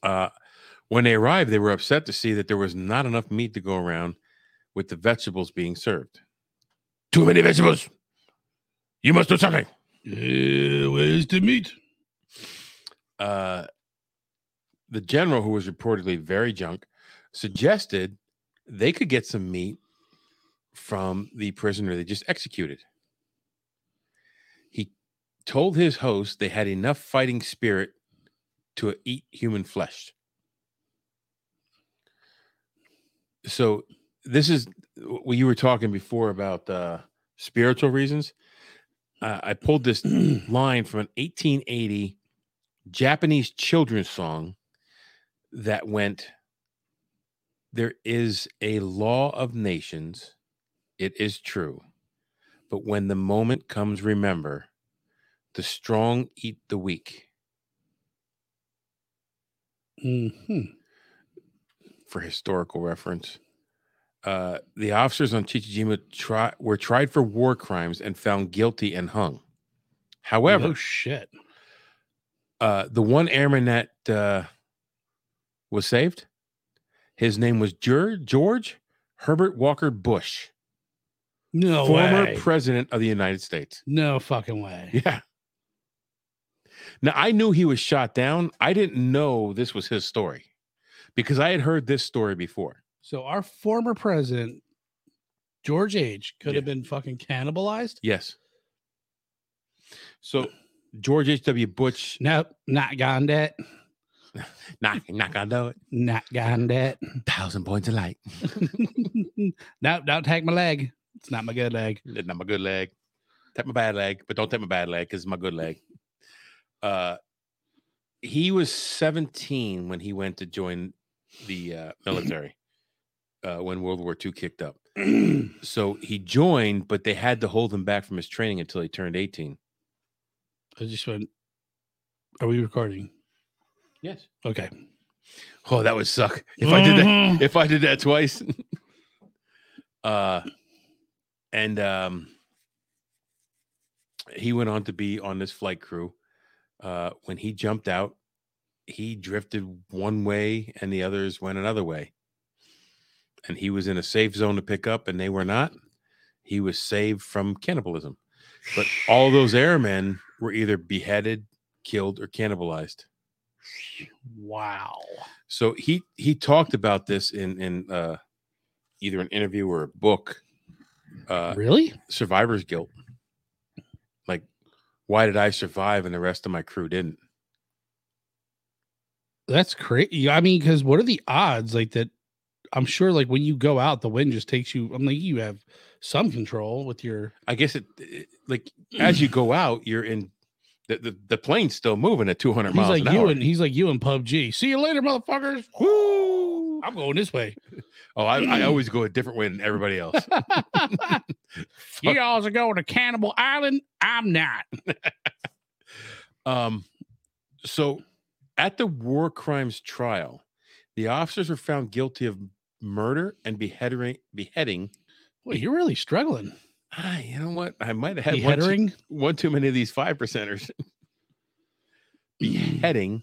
S5: Uh, when they arrived, they were upset to see that there was not enough meat to go around with the vegetables being served. Too many vegetables. You must do something.
S3: where's the meat?
S5: uh, the general, who was reportedly very drunk, suggested they could get some meat from the prisoner they just executed. He told his host they had enough fighting spirit to eat human flesh. So this is what you were talking before about uh, spiritual reasons. Uh, I pulled this line from an 1880 Japanese children's song that went, There is a law of nations, it is true. But when the moment comes, remember the strong eat the weak.
S3: hmm
S5: For historical reference, uh, the officers on Chichijima tri- were tried for war crimes and found guilty and hung. However,
S3: oh shit.
S5: uh, the one airman that uh, was saved, his name was George, George Herbert Walker Bush,
S3: No
S5: former
S3: way.
S5: president of the United States.
S3: no fucking way.
S5: Yeah. Now I knew he was shot down. I didn't know this was his story because I had heard this story before.
S3: So our former president, George H, could
S5: Yeah.
S3: have been fucking cannibalized.
S5: Yes. So George H.W. Bush,
S3: Nope, not gone that.
S5: not, not gonna do it.
S3: Not gone that.
S5: Thousand points of light.
S3: nope, don't take my leg. It's not my good leg.
S5: That's not my good leg. Take my bad leg, but don't take my bad leg because it's my good leg. Uh, he was 17 when he went to join the uh, military uh, when World War II kicked up. so he joined, but they had to hold him back from his training until he turned 18.
S3: I just went. Are we recording?
S5: Yes.
S3: Okay.
S5: Oh, that would suck if I did that.
S3: Mhm.
S5: If I did that twice. uh, and um, he went on to be on this flight crew. Uh, when he jumped out, he drifted one way, and the others went another way. And he was in a safe zone to pick up, and they were not. He was saved from cannibalism, but all those airmen were either beheaded, killed, or cannibalized.
S3: Wow.
S5: So he he talked about this in in uh, either an interview or a book. Uh,
S3: really?
S5: survivor's guilt. Like, why did I survive and the rest of my crew didn't?
S3: That's crazy. I mean, because what are the odds? Like that. I'm sure, like when you go out, the wind just takes you. I'm like, you have some control with your.
S5: I guess it, it- like as you go out, you're in the the, the plane's still moving at 200
S3: He's
S5: miles
S3: like
S5: an
S3: you
S5: hour.
S3: and he's like you and PUBG. See you later, motherfuckers. Woo! I'm going this way.
S5: oh, I, I always go a different way than everybody else.
S3: you guys are going to Cannibal Island. I'm not.
S5: Um, so at the war crimes trial, the officers were found guilty of murder and beheading. Beheading.
S3: Well, you're really struggling.
S5: Ah, you know what? I might have had one too,
S3: Beheading?
S5: one too many of these five percenters. beheading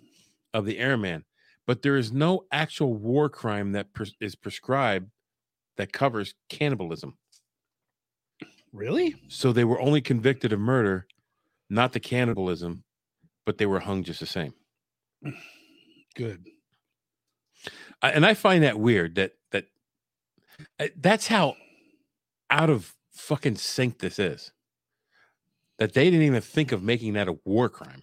S5: of the airman, but there is no actual war crime that pres- is prescribed that covers cannibalism.
S3: Really?
S5: So they were only convicted of murder, not the cannibalism, but they were hung just the same.
S3: Good.
S5: I- and I find that weird that that's how out of fucking sync this is. That they didn't even think of making that a war crime.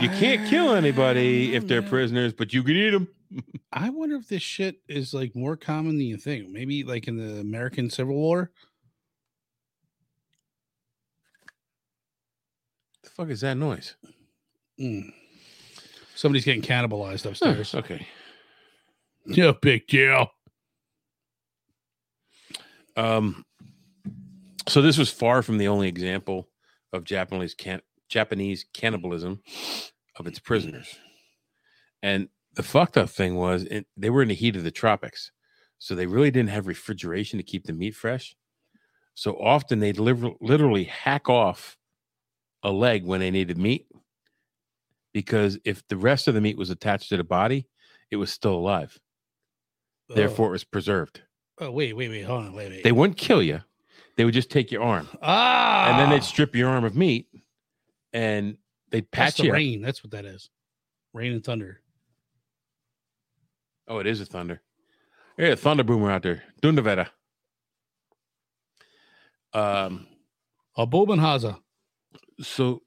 S5: You can't kill anybody if they're
S3: I-
S5: prisoners, but you can eat them.
S3: I wonder if this shit is like more common than you think. Maybe like in the American Civil War.
S5: The fuck is that noise?
S3: Mm. Somebody's getting cannibalized upstairs.
S5: okay.
S3: No big deal.
S5: Um, so this was far from the only example of Japanese can- Japanese cannibalism of its prisoners. And the fucked up thing was, it, they were in the heat of the tropics, so they really didn't have refrigeration to keep the meat fresh. So often they'd liver- literally hack off a leg when they needed meat, because if the rest of the meat was attached to the body, it was still alive. Therefore, it was preserved.
S3: Oh, oh, wait, wait, wait. Hold on. Wait, wait.
S5: They wouldn't kill you; they would just take your arm.
S3: ah,
S5: and then they'd strip your arm of meat and they'd
S3: That's
S5: patch
S3: the
S5: you.
S3: rain. That's what that is. Rain and thunder.
S5: Oh, it is a thunder. Yeah, thunder boomer out there. Dundaveta. Um,
S3: A Bobenhauser.
S5: So,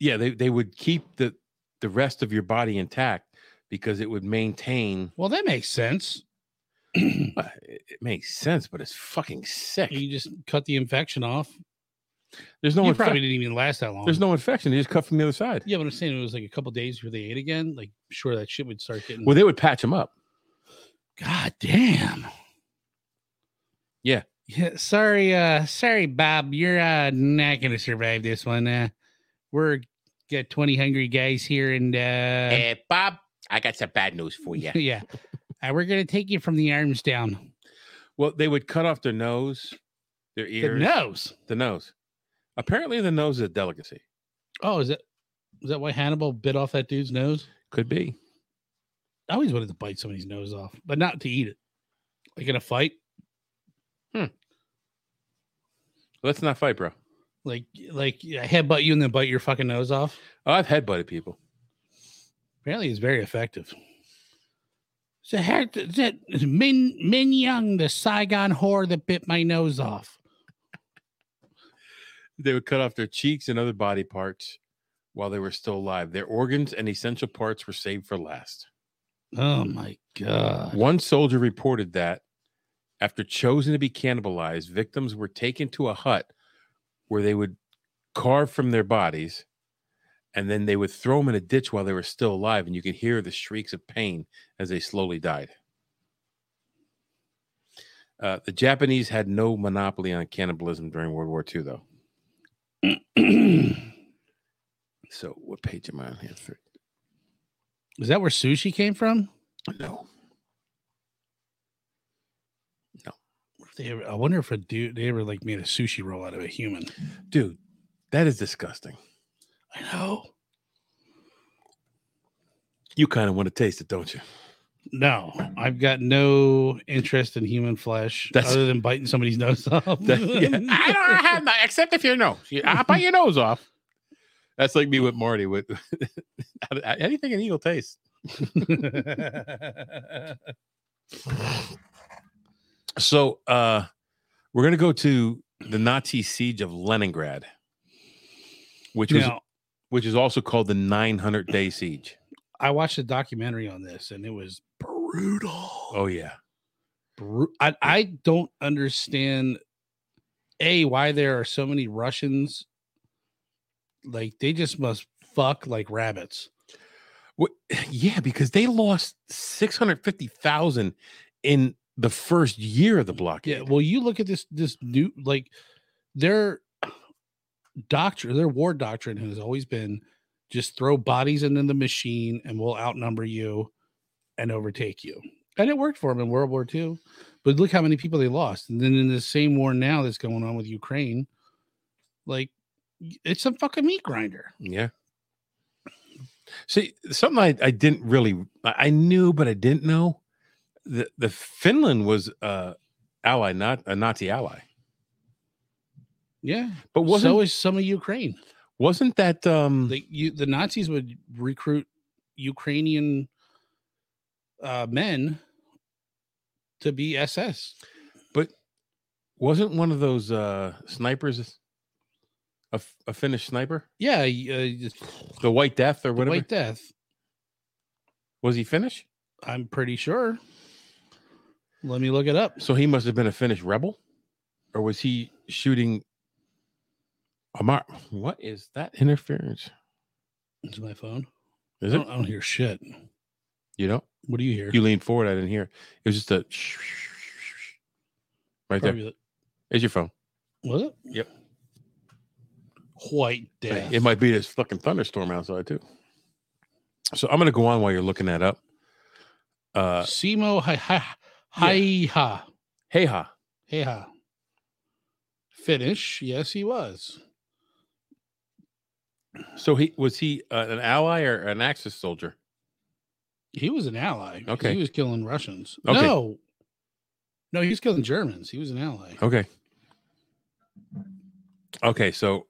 S5: yeah, they, they would keep the the rest of your body intact because it would maintain.
S3: Well, that makes sense.
S5: Well, It, it makes sense, but it's fucking sick.
S3: You just cut the infection off.
S5: There's no
S3: you
S5: infe-
S3: probably didn't even last that long.
S5: there's no infection. They just cut from the other side.
S3: Yeah, but I'm saying it was like a couple days before they ate again. Like, sure, that shit would start getting.
S5: Well, they would patch them up.
S3: God damn.
S5: Yeah.
S3: Yeah. Sorry, uh, sorry, Bob. You're uh not gonna survive this one. Uh we're got 20 hungry guys here and uh
S5: Hey, Bob, I got some bad news for you.
S3: yeah. Uh, we're gonna take you from the arms down.
S5: well, they would cut off their nose, their ears, The
S3: nose.
S5: the nose. Apparently, the nose is a delicacy.
S3: Oh, is that is that why Hannibal bit off that dude's nose?
S5: Could be.
S3: I always wanted to bite somebody's nose off, but not to eat it. Like in a fight. Hmm.
S5: Let's not fight, bro.
S3: Like like I headbutt you and then bite your fucking nose off.
S5: Oh, I've headbutted people.
S3: Apparently, it's very effective. So, heck, that Min Min Young, the Saigon whore that bit my nose off.
S5: They would cut off their cheeks and other body parts while they were still alive. Their organs and essential parts were saved for last.
S3: Oh my god!
S5: One soldier reported that after choosing to be cannibalized, victims were taken to a hut where they would carve from their bodies and then they would throw them in a ditch while they were still alive. And you could hear the shrieks of pain as they slowly died. Uh, the Japanese had no monopoly on cannibalism during World War II, though. So, what page am I on here?
S3: Is that where sushi came from?
S5: No.
S3: They ever, I wonder if a dude they ever like made a sushi roll out of a human.
S5: Dude, that is disgusting.
S3: I know.
S5: You kind of want to taste it, don't you?
S3: No, I've got no interest in human flesh
S5: That's-
S3: other than biting somebody's nose off.
S5: That- yeah. I don't have that, except if your nose. You- I'll bite your nose off. That's like me with Marty with anything an eagle tastes. So uh we're gonna go to the Nazi siege of Leningrad, which was
S3: now,
S5: which is also called the 900 day siege.
S3: I watched a documentary on this and it was brutal.
S5: Oh yeah,
S3: Bru- I, I don't understand a why there are so many Russians. Like they just must fuck like rabbits.
S5: What, yeah, because they lost 650,000 in the first year of the blockade.
S3: Yeah. Well, you look at this this new like their doctrine, their war doctrine has always been just throw bodies into the machine and we'll outnumber you and overtake you. And it worked for them in World War II. But look how many people they lost. And then in the same war now that's going on with Ukraine, like it's a fucking meat grinder.
S5: Yeah. See, something I, I didn't really I knew, but I didn't know. The the Finland was uh ally, not a Nazi ally.
S3: Yeah.
S5: But wasn't
S3: so is some of Ukraine.
S5: wasn't that um
S3: the you, the Nazis would recruit Ukrainian uh, men to be SS.
S5: But wasn't one of those uh snipers a Finnish sniper?
S3: Yeah, uh,
S5: The White Death or
S3: the
S5: whatever?
S3: White Death.
S5: Was he Finnish?
S3: I'm pretty sure. Let me look it up.
S5: So he must have been a Finnish rebel? Or was he shooting Amar? What is that interference?
S3: It's my phone.
S5: Is
S3: I
S5: it?
S3: don't, I don't hear shit.
S5: You know?
S3: What do you hear?
S5: You leaned forward. I didn't hear. It was just a right there.
S3: The-
S5: Is your phone?
S3: Was it?
S5: Yep.
S3: White Death.
S5: It might be this fucking thunderstorm outside too. So I'm gonna go on while you're looking that up. Uh,
S3: Simo hi hi hi ha
S5: hey ha.
S3: hey ha. Finish. Yes, he was.
S5: So he was he uh, an ally or an Axis soldier?
S3: He was an ally.
S5: Okay.
S3: He was killing Russians.
S5: Okay.
S3: No. No, he was killing Germans. He was an ally.
S5: Okay. Okay, so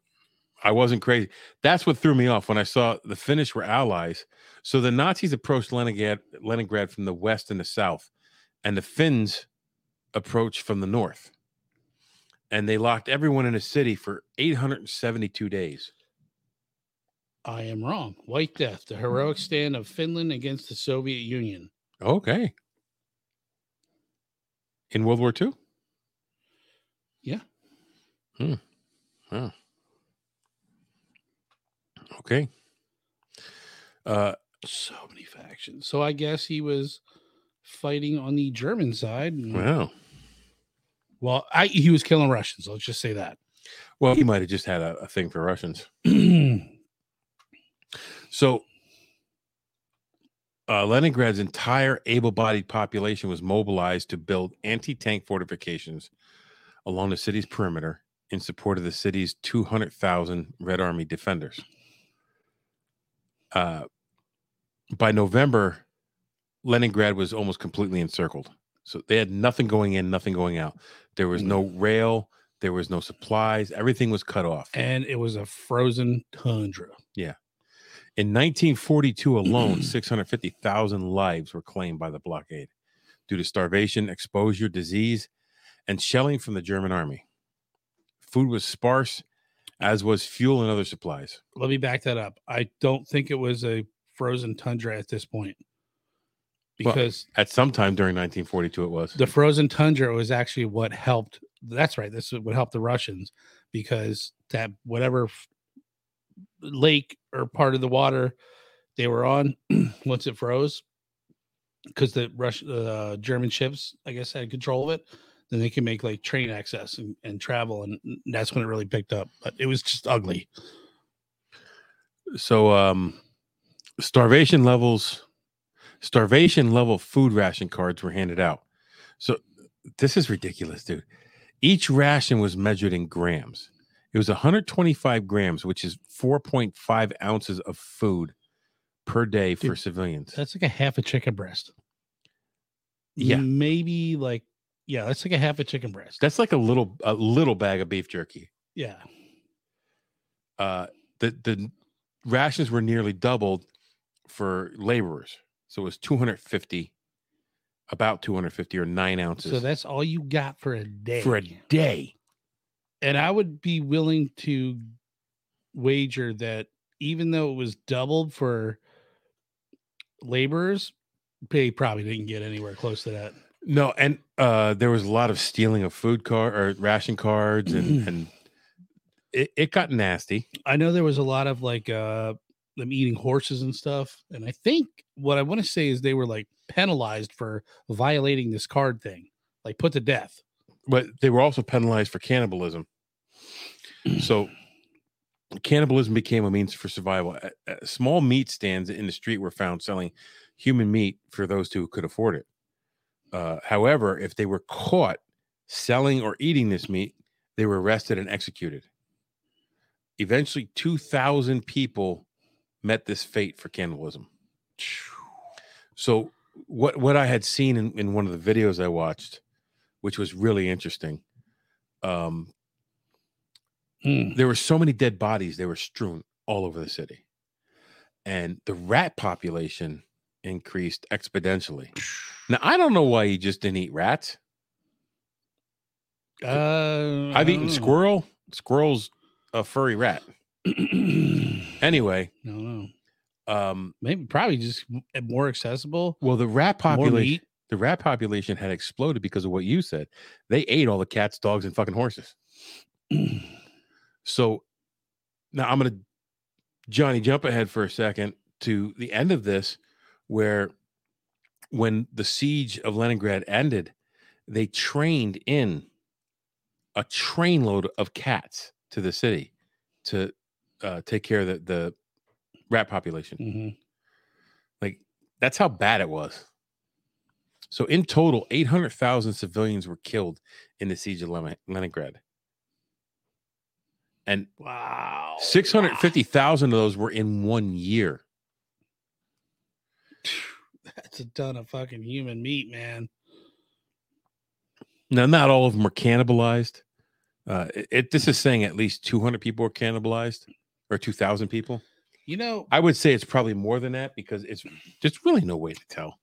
S5: I wasn't crazy. That's what threw me off when I saw the Finnish were allies. So the Nazis approached Leningrad, Leningrad from the west and the south, and the Finns approached from the north. and they locked everyone in a city for 872 days.
S3: I am wrong. White Death, the heroic stand of Finland against the Soviet Union.
S5: Okay. In World War II?
S3: Yeah.
S5: Hmm. Huh. Okay. Uh,
S3: So many factions. So I guess he was fighting on the German side.
S5: wow.
S3: Well, I, he was killing Russians. Let's just say that.
S5: Well, he might have just had a, a thing for Russians. So, uh, Leningrad's entire able bodied population was mobilized to build anti tank fortifications along the city's perimeter in support of the city's 200,000 Red Army defenders. Uh, by November, Leningrad was almost completely encircled. So they had nothing going in, nothing going out. There was no rail, there was no supplies, everything was cut off.
S3: and it was a frozen tundra.
S5: In 1942 alone, 650,000 lives were claimed by the blockade due to starvation, exposure, disease, and shelling from the German army. Food was sparse, as was fuel and other supplies.
S3: Let me back that up. I don't think it was a frozen tundra at this point
S5: Well,
S3: because
S5: At some time during 1942, it was.
S3: the frozen tundra was actually what helped. That's right. This is what helped the Russians because that whatever lake or part of the water they were on, once it froze, because the Russian, uh, German ships, I guess, had control of it. Then they can make like train access and, and travel, and that's when it really picked up. But it was just ugly.
S5: So, um, starvation levels, starvation level food ration cards were handed out. So, this is ridiculous, dude. Each ration was measured in grams. It was 125 grams, which is 4.5 ounces of food per day for civilians.
S3: That's like a half a chicken breast.
S5: Yeah.
S3: maybe like yeah, that's like a half a chicken breast.
S5: That's like a little a little bag of beef jerky.
S3: yeah.
S5: Uh, the the rations were nearly doubled for laborers, so it was 250, about 250 or nine ounces
S3: So that's all you got for a day.
S5: for a day.
S3: And I would be willing to wager that even though it was doubled for laborers, they probably didn't get anywhere close to that.
S5: No, and uh, there was a lot of stealing of food card or ration cards, and and it, it got nasty.
S3: I know there was a lot of like uh them eating horses and stuff. And I think what I want to say is they were like penalized for violating this card thing, like put to death.
S5: but they were also penalized for cannibalism. so cannibalism became a means for survival. Small meat stands in the street were found selling human meat for those who could afford it. Uh, however, if they were caught selling or eating this meat, they were arrested and executed. Eventually, 2,000 people met this fate for cannibalism. So, what, what I had seen in, in one of the videos I watched, which was really interesting. Um,
S3: Hmm.
S5: there were so many dead bodies; they were strewn all over the city, and the rat population increased exponentially. Now, I don't know why he just didn't eat rats.
S3: Uh,
S5: I've eaten squirrel. Squirrel's a furry rat. Anyway,
S3: no, no.
S5: um,
S3: Maybe probably just more accessible.
S5: well, the rat population, the rat population had exploded because of what you said. They ate all the cats, dogs, and fucking horses. So now I'm going to Johnny jump ahead for a second to the end of this, where when the siege of Leningrad ended, they trained in a trainload of cats to the city to uh, take care of the, the rat population.
S3: Mhm.
S5: Like that's how bad it was. So in total, 800,000 civilians were killed in the siege of Leningrad. And
S3: Wow.
S5: 650,000 of those were in one year.
S3: That's a ton of fucking human meat, man.
S5: Now, not all of them were cannibalized. Uh, it, it- this is saying at least 200 people were cannibalized or 2,000 people.
S3: You know,
S5: I would say it's probably more than that because it's just really no way to tell.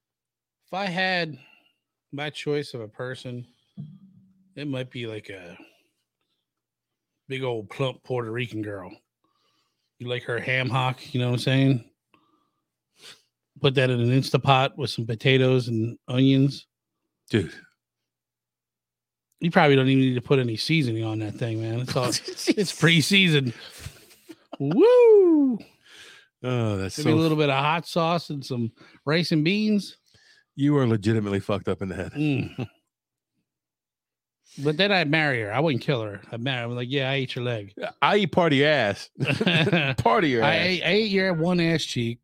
S3: if I had my choice of a person, it might be like a big old plump Puerto Rican girl. You like her ham hock, you know what I'm saying? Put that in an Instapot with some potatoes and onions.
S5: Dude.
S3: You probably don't even need to put any seasoning on that thing, man. It's all it's pre-seasoned. Woo!
S5: Oh, that's
S3: Maybe
S5: so.
S3: a little bit of hot sauce and some rice and beans.
S5: you are legitimately fucked up in the head.
S3: Mm. But then I'd marry her. I wouldn't kill her. I'd marry her. I'm like, yeah, I ate your leg.
S5: I eat part of your ass.
S3: I,
S5: part of your ass.
S3: ate, I ate your one ass cheek.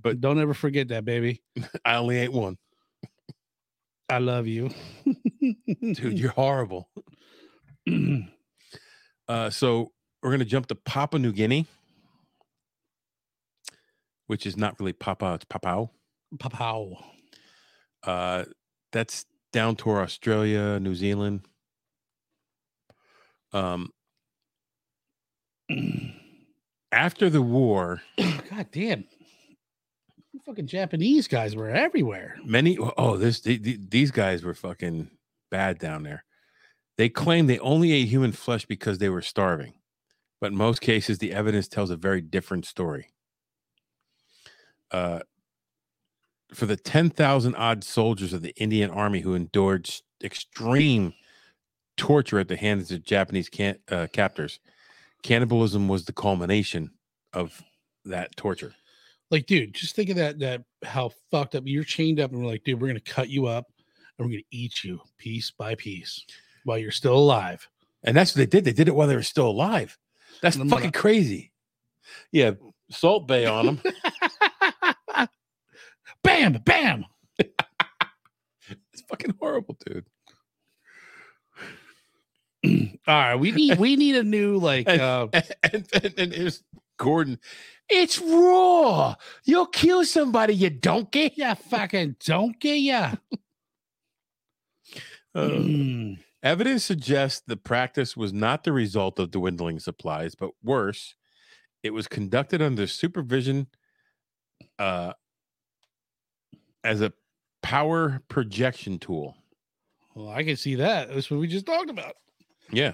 S5: But
S3: Don't ever forget that, baby.
S5: I only ate one.
S3: I love you.
S5: Dude, you're horrible. Uh, so we're gonna jump to Papua New Guinea, which is not really Papa, it's Papau.
S3: Pow.
S5: Uh, that's down toward Australia, New Zealand. Um, after the war,
S3: God damn. Fucking Japanese guys were everywhere.
S5: many oh this the- the- these guys were fucking bad down there. They claim they only ate human flesh because they were starving, but in most cases the evidence tells a very different story. Uh, for the ten thousand odd soldiers of the Indian Army who endured extreme torture at the hands of Japanese can- uh, captors, cannibalism was the culmination of that torture.
S3: Like, dude, just think of that. That how fucked up you're chained up, and we're like, dude, we're gonna cut you up, and we're gonna eat you piece by piece while you're still alive.
S5: And that's what they did. They did it while they were still alive. That's fucking
S3: gonna-
S5: crazy. Yeah, Salt Bae on them.
S3: bam, bam.
S5: it's fucking horrible, dude.
S3: All right, we need we need a new like
S5: And-
S3: uh
S5: And, and, and here's Gordon. It's raw. You'll kill somebody, you don't donkey.
S3: yeah, fucking donkey, yeah.
S5: Uh,
S3: Mm.
S5: evidence suggests the practice was not the result of dwindling supplies, but worse, it was conducted under supervision uh, as a power projection tool.
S3: Well, I can see that. That's what we just talked about.
S5: Yeah.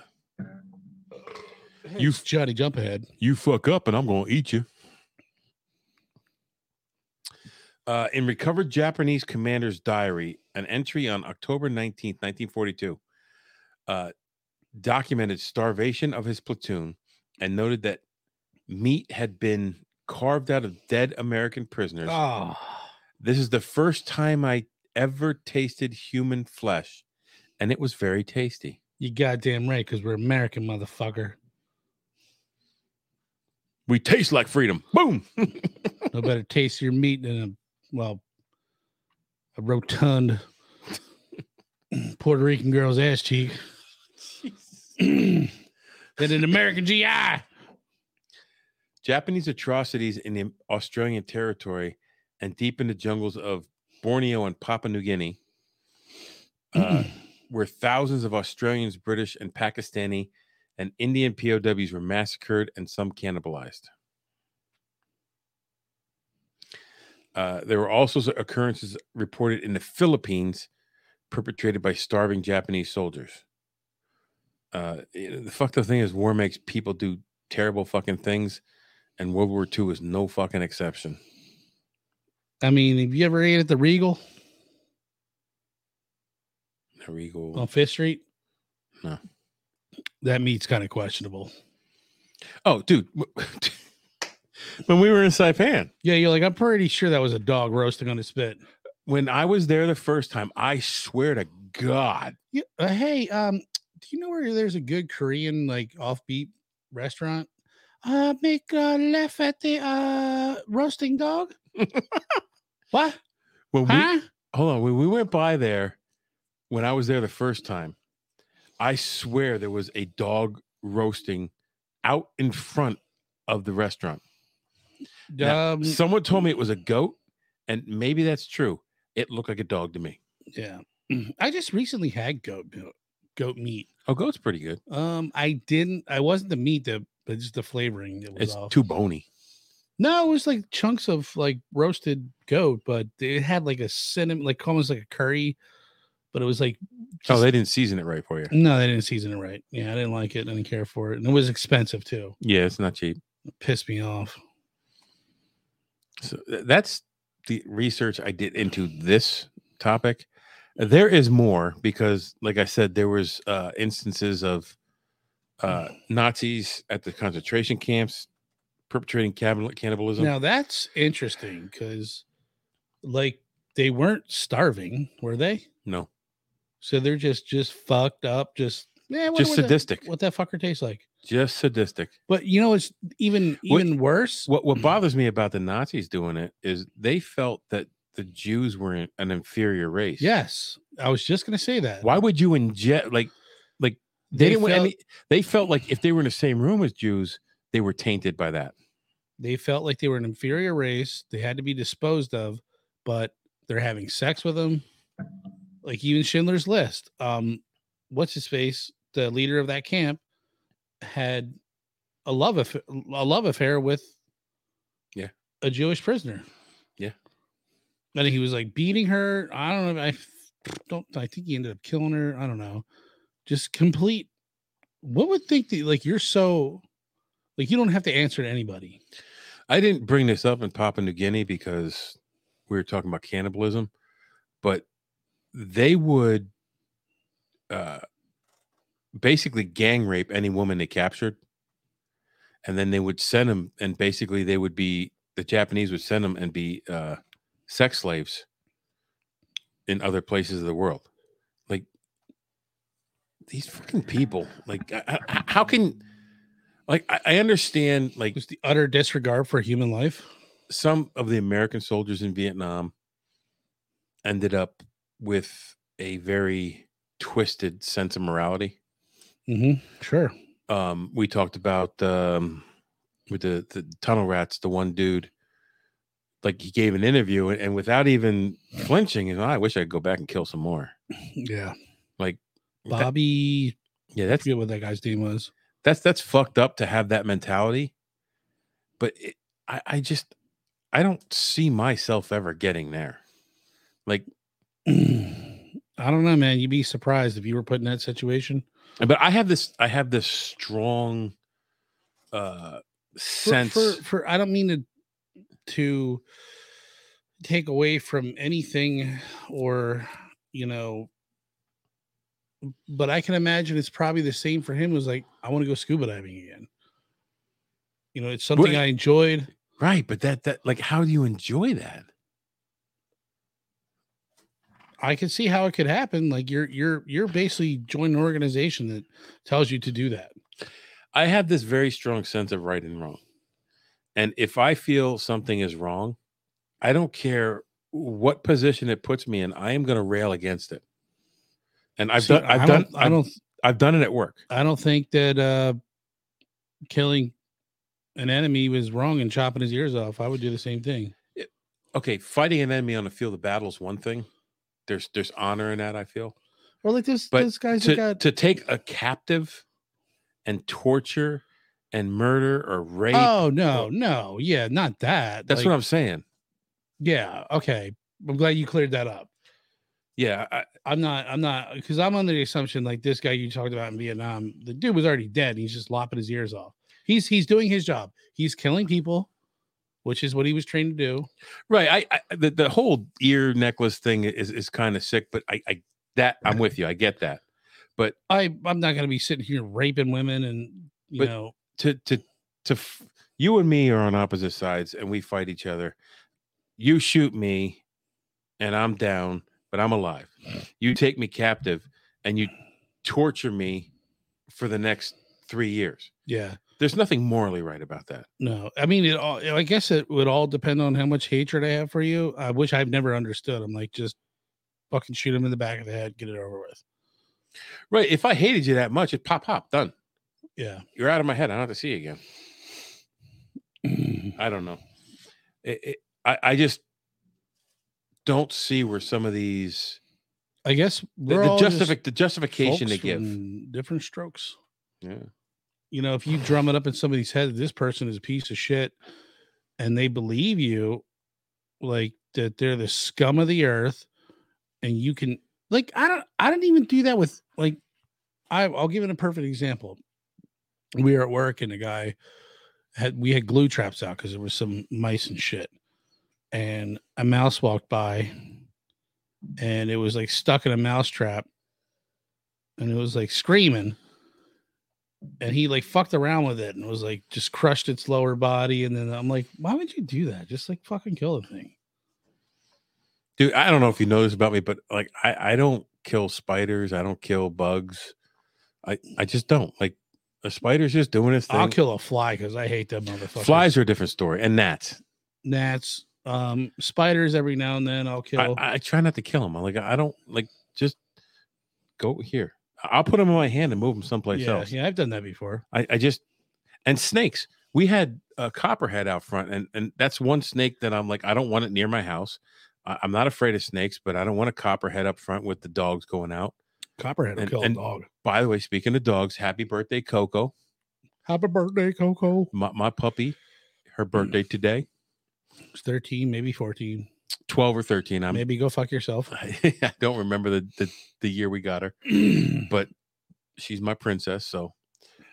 S3: You Johnny jump ahead.
S5: you fuck up and I'm going to eat you. Uh, in recovered Japanese commander's diary, an entry on October 19th, 1942, uh, documented starvation of his platoon and noted that meat had been carved out of dead American prisoners.
S3: Oh,
S5: This is the first time I ever tasted human flesh, and it was very tasty.
S3: you goddamn right, because we're American, motherfucker.
S5: We taste like freedom. Boom.
S3: No better taste your meat than a well, a rotund Puerto Rican girl's ass cheek. than an American GI.
S5: Japanese atrocities in the Australian territory and deep in the jungles of Borneo and Papua New Guinea, uh, where thousands of Australians, British, and Pakistani and Indian POWs were massacred and some cannibalized. Uh, there were also occurrences reported in the Philippines perpetrated by starving Japanese soldiers. Uh, the fucked up thing is, war makes people do terrible fucking things, and World War II is no fucking exception.
S3: I mean, have you ever ate at the Regal
S5: The Regal.
S3: on Fifth Street?
S5: No.
S3: That meat's kind of questionable.
S5: Oh, dude. when we were in Saipan,
S3: Yeah, you're like, I'm pretty sure that was a dog roasting on a spit.
S5: when I was there the first time, I swear to God,
S3: Yeah, uh, hey, um, do you know where there's a good Korean like offbeat restaurant? Uh, make a left at the uh roasting dog. what?
S5: when we hold on, when we went by there, when I was there the first time, I swear there was a dog roasting out in front of the restaurant. Now,
S3: Um,
S5: someone told me it was a goat, and maybe that's true. It looked like a dog to me.
S3: yeah. I just recently had goat milk, goat meat.
S5: Oh, goat's pretty good.
S3: Um, I didn't. I wasn't the meat, the but just the flavoring. That was
S5: It's
S3: off.
S5: too bony.
S3: No, it was like chunks of like roasted goat, but it had like a cinnamon, like almost like a curry, but it was like
S5: oh, they didn't season it right for you.
S3: No, they didn't season it right. Yeah, I didn't like it. I didn't care for it, and it was expensive too.
S5: Yeah, it's not cheap.
S3: It pissed me off.
S5: So that's the research I did into this topic. There is more because, like I said, there was uh, instances of uh, Nazis at the concentration camps perpetrating cannibalism.
S3: Now that's interesting because, like, they weren't starving, were they?
S5: no,
S3: So they're just just fucked up, just yeah,
S5: just sadistic,
S3: what that fucker tastes like.
S5: just sadistic.
S3: But you know, it's even
S5: What-
S3: even worse.
S5: What what bothers me about the Nazis doing it is they felt that the Jews were an- inferior race.
S3: Yes, I was just gonna say that.
S5: Why would you inject like like they,
S3: They
S5: didn't want any they felt like if they were in the same room as Jews, they were tainted by that.
S3: They felt like they were an inferior race. They had to be disposed of, but they're having sex with them. Like even Schindler's List. Um, what's his face? The leader of that camp had a love affair, a love affair with
S5: Yeah.
S3: a Jewish prisoner.
S5: Yeah.
S3: And he was like beating her. I don't know. I don't. I think he ended up killing her. I don't know. Just complete. What would think that like you're so like you don't have to answer to anybody.
S5: I didn't bring this up in Papua New Guinea because we were talking about cannibalism, but they would uh, basically gang rape any woman they captured, and then they would send them, and basically they would be the Japanese would send them and be uh, sex slaves in other places of the world. Like these fucking people, like how can like I, I understand like
S3: Just the utter disregard for human life.
S5: some of the American soldiers in Vietnam ended up with a very twisted sense of morality.
S3: Mm-hmm. Sure.
S5: Um, we talked about um, with the, the tunnel rats, the one dude, like he gave an interview and, and without even flinching, and I wish I could go back and kill some more.
S3: Yeah.
S5: Like that-
S3: Bobby.
S5: yeah, that's
S3: forget what that guy's name was.
S5: That's that's fucked up to have that mentality. But it, I, I just I don't see myself ever getting there. Like
S3: I don't know, man. You'd be surprised if you were put in that situation.
S5: but i have this i have this strong uh
S3: For,
S5: sense
S3: for, for I don't mean to to take away from anything or you know but I can imagine it's probably the same for him. It was like, I want to go scuba diving again. You know, it's something
S5: Well,
S3: I enjoyed.
S5: right but that that like how do you enjoy that
S3: I can see how it could happen. Like you're you're you're basically joining an organization that tells you to do that.
S5: i have this very strong sense of right and wrong and if i feel something is wrong i don't care what position it puts me in i am going to rail against it and i've
S3: See,
S5: done i've
S3: I
S5: done
S3: I
S5: I've,
S3: don't
S5: I've done it at work
S3: I don't think that uh killing an enemy was wrong and chopping his ears off. I would do the same thing.
S5: okay fighting an enemy on the field of battle is one thing there's there's honor in that i feel
S3: Or like this
S5: But
S3: this guy's
S5: to,
S3: got
S5: to take a captive and torture and murder or rape.
S3: Oh no,
S5: or-
S3: no, yeah, not that.
S5: that's
S3: Like,
S5: what I'm saying.
S3: Yeah, okay. I'm glad you cleared that up.
S5: Yeah, I,
S3: I'm not. I'm not because I'm under the assumption like this guy you talked about in Vietnam. The dude was already dead. He's just lopping his ears off. He's he's doing his job. He's killing people, which is what he was trained to do.
S5: right. I, I the, the whole ear necklace thing is is kind of sick, but I, I that I'm with you. I get that.
S3: But I I'm not gonna be sitting here raping women and you know
S5: To to to f- you and me are on opposite sides and we fight each other. You shoot me, and I'm down, but I'm alive. You take me captive and you torture me for the next three years.
S3: yeah.
S5: There's nothing morally right about that.
S3: No, I mean it all. I guess it would all depend on how much hatred I have for you. I wish I've never understood. I'm like just fucking shoot him in the back of the head, get it over with.
S5: Right. If I hated you that much, it pop pop done.
S3: Yeah.
S5: You're out of my head. I don't have to see you again. I don't know. It, it, I I just don't see where some of these
S3: I guess
S5: the,
S3: we're
S5: the, justific, the justification they give.
S3: different strokes.
S5: Yeah.
S3: You know, if you drum it up in somebody's head, this person is a piece of shit, and they believe you, like that they're the scum of the earth, and you can like I don't I didn't even do that with like I I'll give it a perfect example. We were at work and the guy had we had glue traps out because there was some mice and shit. And a mouse walked by and it was like stuck in a mouse trap and it was like screaming. And he like fucked around with it and was like just crushed its lower body. And then I'm like, why would you do that? Just like fucking kill the thing.
S5: Dude, I don't know if you know this about me, but like I, I don't kill spiders. I don't kill bugs. I, I just don't. Like a spider's just doing its thing.
S3: I'll kill a fly because I hate them motherfucker.
S5: Flies are a different story. And gnats.
S3: gnats, um, spiders every now and then I'll kill.
S5: I try not to kill them. I'm like, I don't like just go here. I'll put them in my hand and move them someplace
S3: yeah,
S5: else.
S3: yeah, I've done that before.
S5: I, I just and snakes. We had a copperhead out front, and and that's one snake that I'm like, I don't want it near my house. I, I'm not afraid of snakes, but I don't want a copperhead up front with the dogs going out.
S3: Copperhead will
S5: And-
S3: kill
S5: and-
S3: a dog.
S5: By the way, speaking of dogs, happy birthday, Coco,
S3: Happy birthday, Coco.
S5: my, my puppy. Her birthday today,
S3: 13, maybe 14.
S5: twelve or thirteen. I'm
S3: maybe go fuck yourself.
S5: I don't remember the, the the year we got her, but she's my princess. So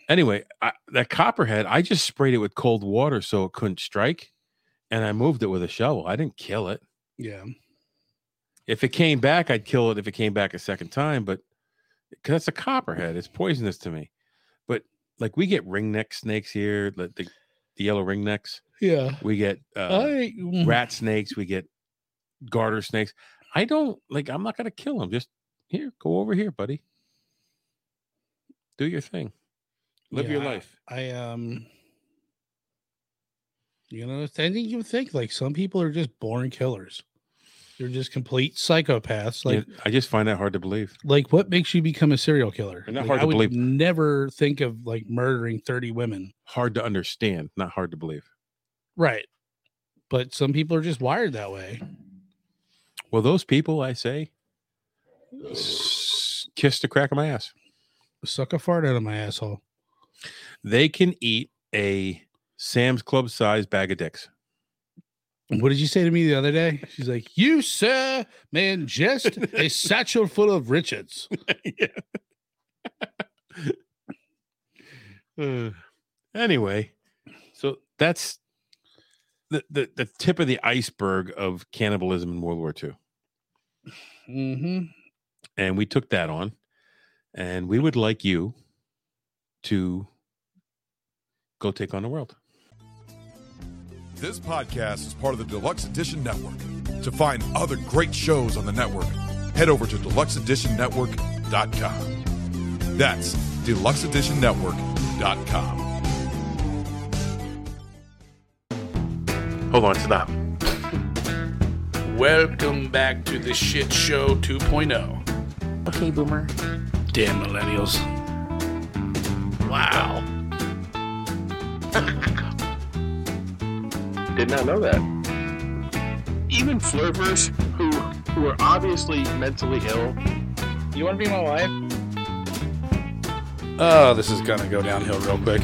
S5: anyway, I, that copperhead, I just sprayed it with cold water so it couldn't strike, and I moved it with a shovel. I didn't kill it.
S3: yeah.
S5: If it came back, I'd kill it if it came back a second time, but because it's a copperhead, it's poisonous to me. But like we get ringneck snakes here, like the, the yellow ringnecks.
S3: Yeah.
S5: We get uh,
S3: I, mm,
S5: rat snakes. We get garter snakes. I don't like. I'm not gonna kill them. Just here, go over here, buddy. Do your thing. Live your life.
S3: I um you know, I think you think like some people are just born killers. They're just complete psychopaths. Like
S5: Yeah, I just find that hard to believe.
S3: like what makes you become a serial killer?
S5: They're not
S3: Like,
S5: hard
S3: I
S5: to
S3: would
S5: believe.
S3: never think of like murdering 30 women.
S5: Hard to understand, not hard to believe.
S3: Right. But some people are just wired that way.
S5: Well, those people, I say, s- kiss the crack of my ass.
S3: Suck a fart out of my asshole.
S5: They can eat a Sam's Club size bag of dicks.
S3: What did you say to me the other day? She's like, You, sir, man, just a satchel full of Richards.
S5: Uh, anyway, so that's the, the the tip of the iceberg of cannibalism in World War II.
S3: Mm-hmm.
S5: And we took that on, and we would like you to go take on the world.
S1: This podcast is part of the Deluxe Edition Network. To find other great shows on the network, head over to deluxeeditionnetwork.com. That's deluxeeditionnetwork.com.
S5: Hold on, stop.
S3: Welcome back to the shit show 2.0.
S9: Okay, boomer.
S3: Damn millennials. Wow.
S2: Did not know that. Even flirters who who are obviously mentally ill. You want to be my wife?
S3: Oh, this is gonna go downhill real quick.